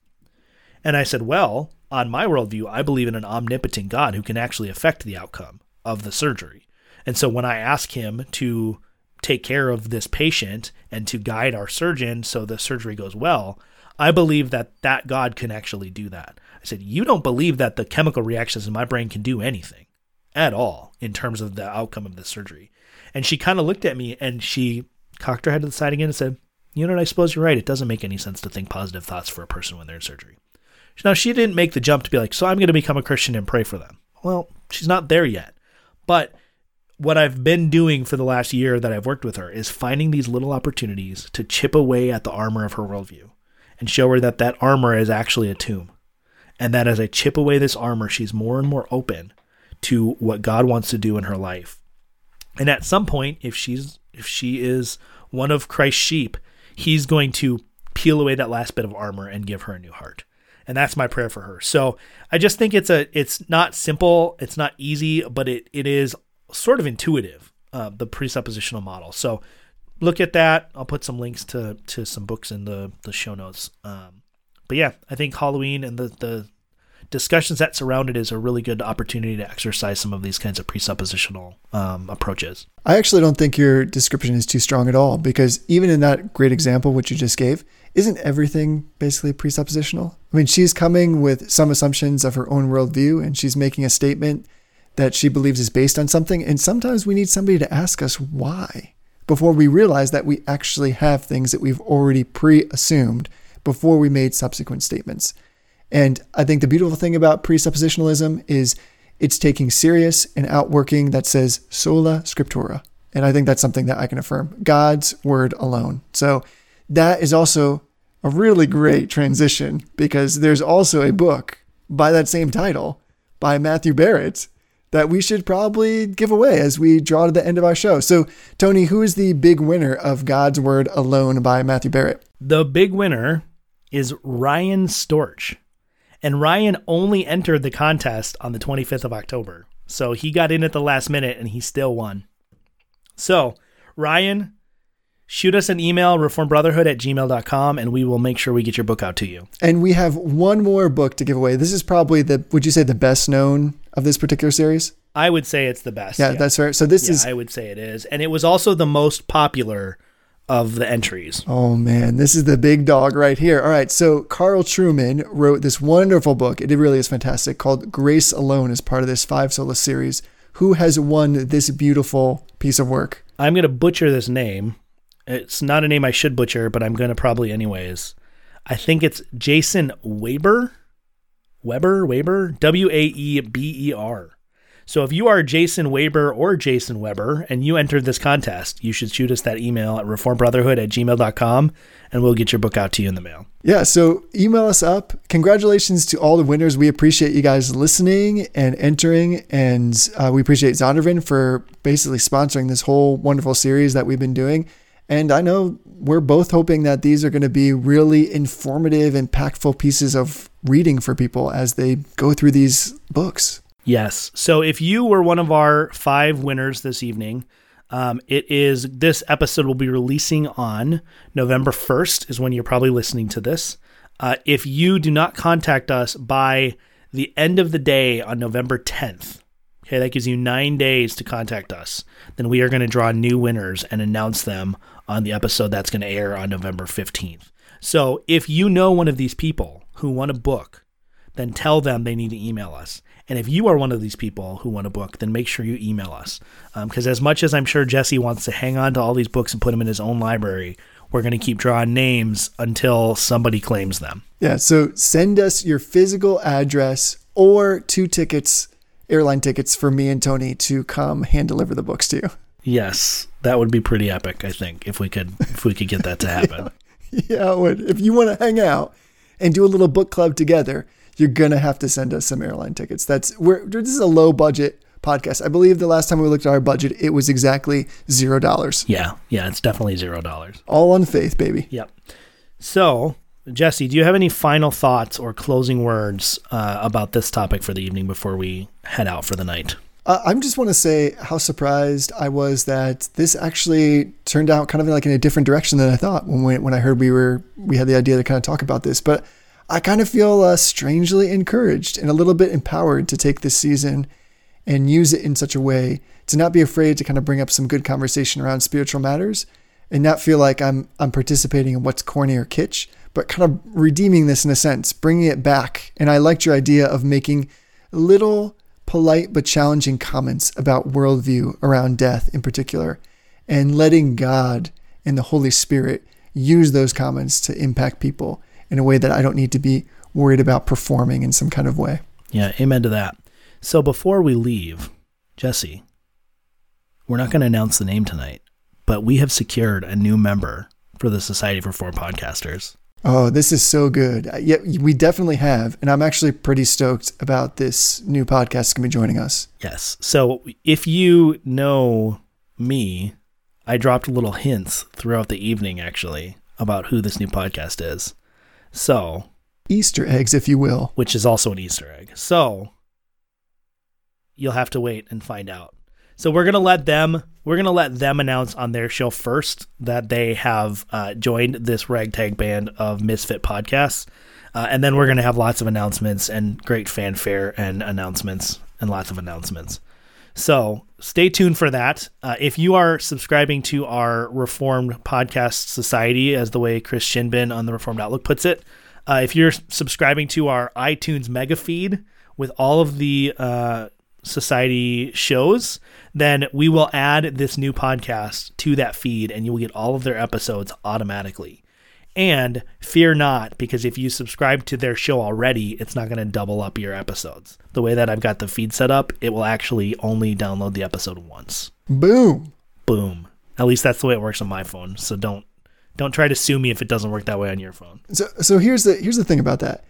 And I said, Well, on my worldview, I believe in an omnipotent God who can actually affect the outcome of the surgery. And so when I ask him to take care of this patient and to guide our surgeon so the surgery goes well, I believe that that God can actually do that. I said, You don't believe that the chemical reactions in my brain can do anything at all in terms of the outcome of the surgery. And she kind of looked at me and she cocked her head to the side again and said, You know what? I suppose you're right. It doesn't make any sense to think positive thoughts for a person when they're in surgery. Now, she didn't make the jump to be like, So I'm going to become a Christian and pray for them. Well, she's not there yet. But what I've been doing for the last year that I've worked with her is finding these little opportunities to chip away at the armor of her worldview and show her that that armor is actually a tomb. And that as I chip away this armor, she's more and more open to what God wants to do in her life. And at some point, if she's if she is one of Christ's sheep, he's going to peel away that last bit of armor and give her a new heart. And that's my prayer for her. So I just think it's a it's not simple, it's not easy, but it it is sort of intuitive, uh, the presuppositional model. So look at that. I'll put some links to to some books in the the show notes. Um, but yeah, I think Halloween and the the discussions that surround it is a really good opportunity to exercise some of these kinds of presuppositional um, approaches. I actually don't think your description is too strong at all because even in that great example, which you just gave, isn't everything basically presuppositional? I mean, she's coming with some assumptions of her own worldview and she's making a statement that she believes is based on something. And sometimes we need somebody to ask us why before we realize that we actually have things that we've already pre assumed before we made subsequent statements. And I think the beautiful thing about presuppositionalism is it's taking serious and outworking that says sola scriptura. And I think that's something that I can affirm God's word alone. So that is also a really great transition because there's also a book by that same title by Matthew Barrett that we should probably give away as we draw to the end of our show. So, Tony, who is the big winner of God's Word Alone by Matthew Barrett? The big winner is Ryan Storch. And Ryan only entered the contest on the 25th of October. So he got in at the last minute and he still won. So, Ryan, shoot us an email, reformbrotherhood at gmail.com, and we will make sure we get your book out to you. And we have one more book to give away. This is probably the, would you say, the best known of this particular series? I would say it's the best. Yeah, that's fair. So this Yeah, is I would say it is. And it was also the most popular of the entries. Oh man, this is the big dog right here. All right, so Carl Trueman wrote this wonderful book. It really is fantastic called Grace Alone as part of this five solo series. Who has won this beautiful piece of work? I'm going to butcher this name. It's not a name I should butcher, but I'm going to probably anyways. I think it's Jason Weber. Weber, Weber, W A E B E R. So if you are Jason Weber or Jason Weber and you entered this contest, you should shoot us that email at reformbrotherhood at gmail.com and we'll get your book out to you in the mail. Yeah, so email us up. Congratulations to all the winners. We appreciate you guys listening and entering, and uh, we appreciate Zondervan for basically sponsoring this whole wonderful series that we've been doing. And I know we're both hoping that these are going to be really informative, impactful pieces of reading for people as they go through these books. Yes. So if you were one of our five winners this evening, um, it is this episode will be releasing on November 1st, is when you're probably listening to this. Uh, if you do not contact us by the end of the day on November 10th, okay, that gives you nine days to contact us, then we are going to draw new winners and announce them on the episode that's going to air on November 15th. So if you know one of these people who won a book, then tell them they need to email us. And if you are one of these people who want a book, then make sure you email us. Um, because as much as I'm sure Jesse wants to hang on to all these books and put them in his own library, we're going to keep drawing names until somebody claims them. Yeah, so send us your physical address or two tickets, airline tickets for me and Tony to come hand deliver the books to you. Yes, that would be pretty epic. I think if we could if we could get that to happen. Yeah, it would. If you want to hang out and do a little book club together, you're gonna have to send us some airline tickets. That's we're this is a low budget podcast. I believe the last time we looked at our budget, it was exactly zero dollars. yeah, yeah, it's definitely zero dollars. All on faith, baby. Yep. So, Jesse, do you have any final thoughts or closing words uh, about this topic for the evening before we head out for the night? Uh, I just want to say how surprised I was that this actually turned out kind of like in a different direction than I thought when we, when I heard we were we had the idea to kind of talk about this. But I kind of feel uh, strangely encouraged and a little bit empowered to take this season and use it in such a way to not be afraid to kind of bring up some good conversation around spiritual matters and not feel like I'm I'm participating in what's corny or kitsch, but kind of redeeming this in a sense, bringing it back. And I liked your idea of making little polite but challenging comments about worldview around death in particular, and letting God and the Holy Spirit use those comments to impact people in a way that I don't need to be worried about performing in some kind of way. Yeah, amen to that. So before we leave, Jesse, we're not going to announce the name tonight, but we have secured a new member for the Society of Reformed Podcasters. Oh, this is so good. Uh, Yeah, we definitely have. And I'm actually pretty stoked about this new podcast that's going to be joining us. Yes. So if you know me, I dropped little hints throughout the evening actually about who this new podcast is. So, Easter eggs, if you will. which is also an Easter egg. So, you'll have to wait and find out. So we're gonna let them we're gonna let them announce on their show first that they have uh, joined this ragtag band of misfit podcasts, uh, and then we're gonna have lots of announcements and great fanfare and announcements and lots of announcements. So stay tuned for that. Uh, if you are subscribing to our Reformed Podcast Society, as the way Chris Shinbin on the Reformed Outlook puts it, uh, if you're subscribing to our iTunes mega feed with all of the uh, Society shows, then we will add this new podcast to that feed and you will get all of their episodes automatically. And fear not, because if you subscribe to their show already, it's not going to double up your episodes. The way that I've got the feed set up, it will actually only download the episode once. Boom. Boom. At least that's the way it works on my phone. So don't don't try to sue me if it doesn't work that way on your phone. So so here's the here's the thing about that.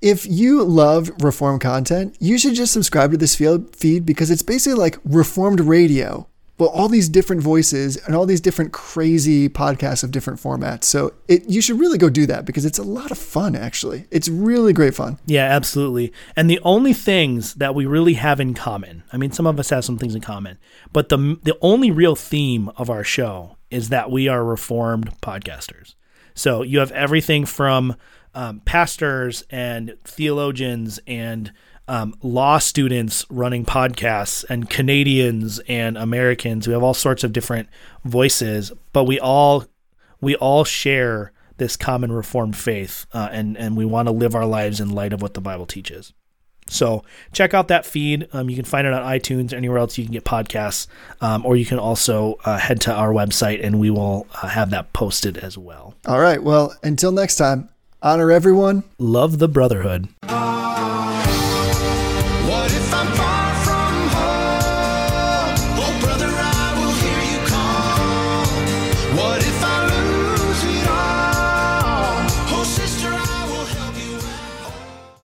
If you love reform content, you should just subscribe to this feed because it's basically like reformed radio. Well, all these different voices and all these different crazy podcasts of different formats. So it you should really go do that because it's a lot of fun actually. It's really great fun. Yeah, absolutely. And the only things that we really have in common, I mean, some of us have some things in common, but the the only real theme of our show is that we are reformed podcasters. So you have everything from um, pastors and theologians and um, law students running podcasts and Canadians and Americans. We have all sorts of different voices, but we all we all share this common reformed faith, uh, and and we want to live our lives in light of what the Bible teaches. So check out that feed. Um, you can find it on iTunes, or anywhere else you can get podcasts, um, or you can also uh, head to our website, and we will uh, have that posted as well. All right. Well, until next time, Honor everyone. Love the brotherhood. Ah.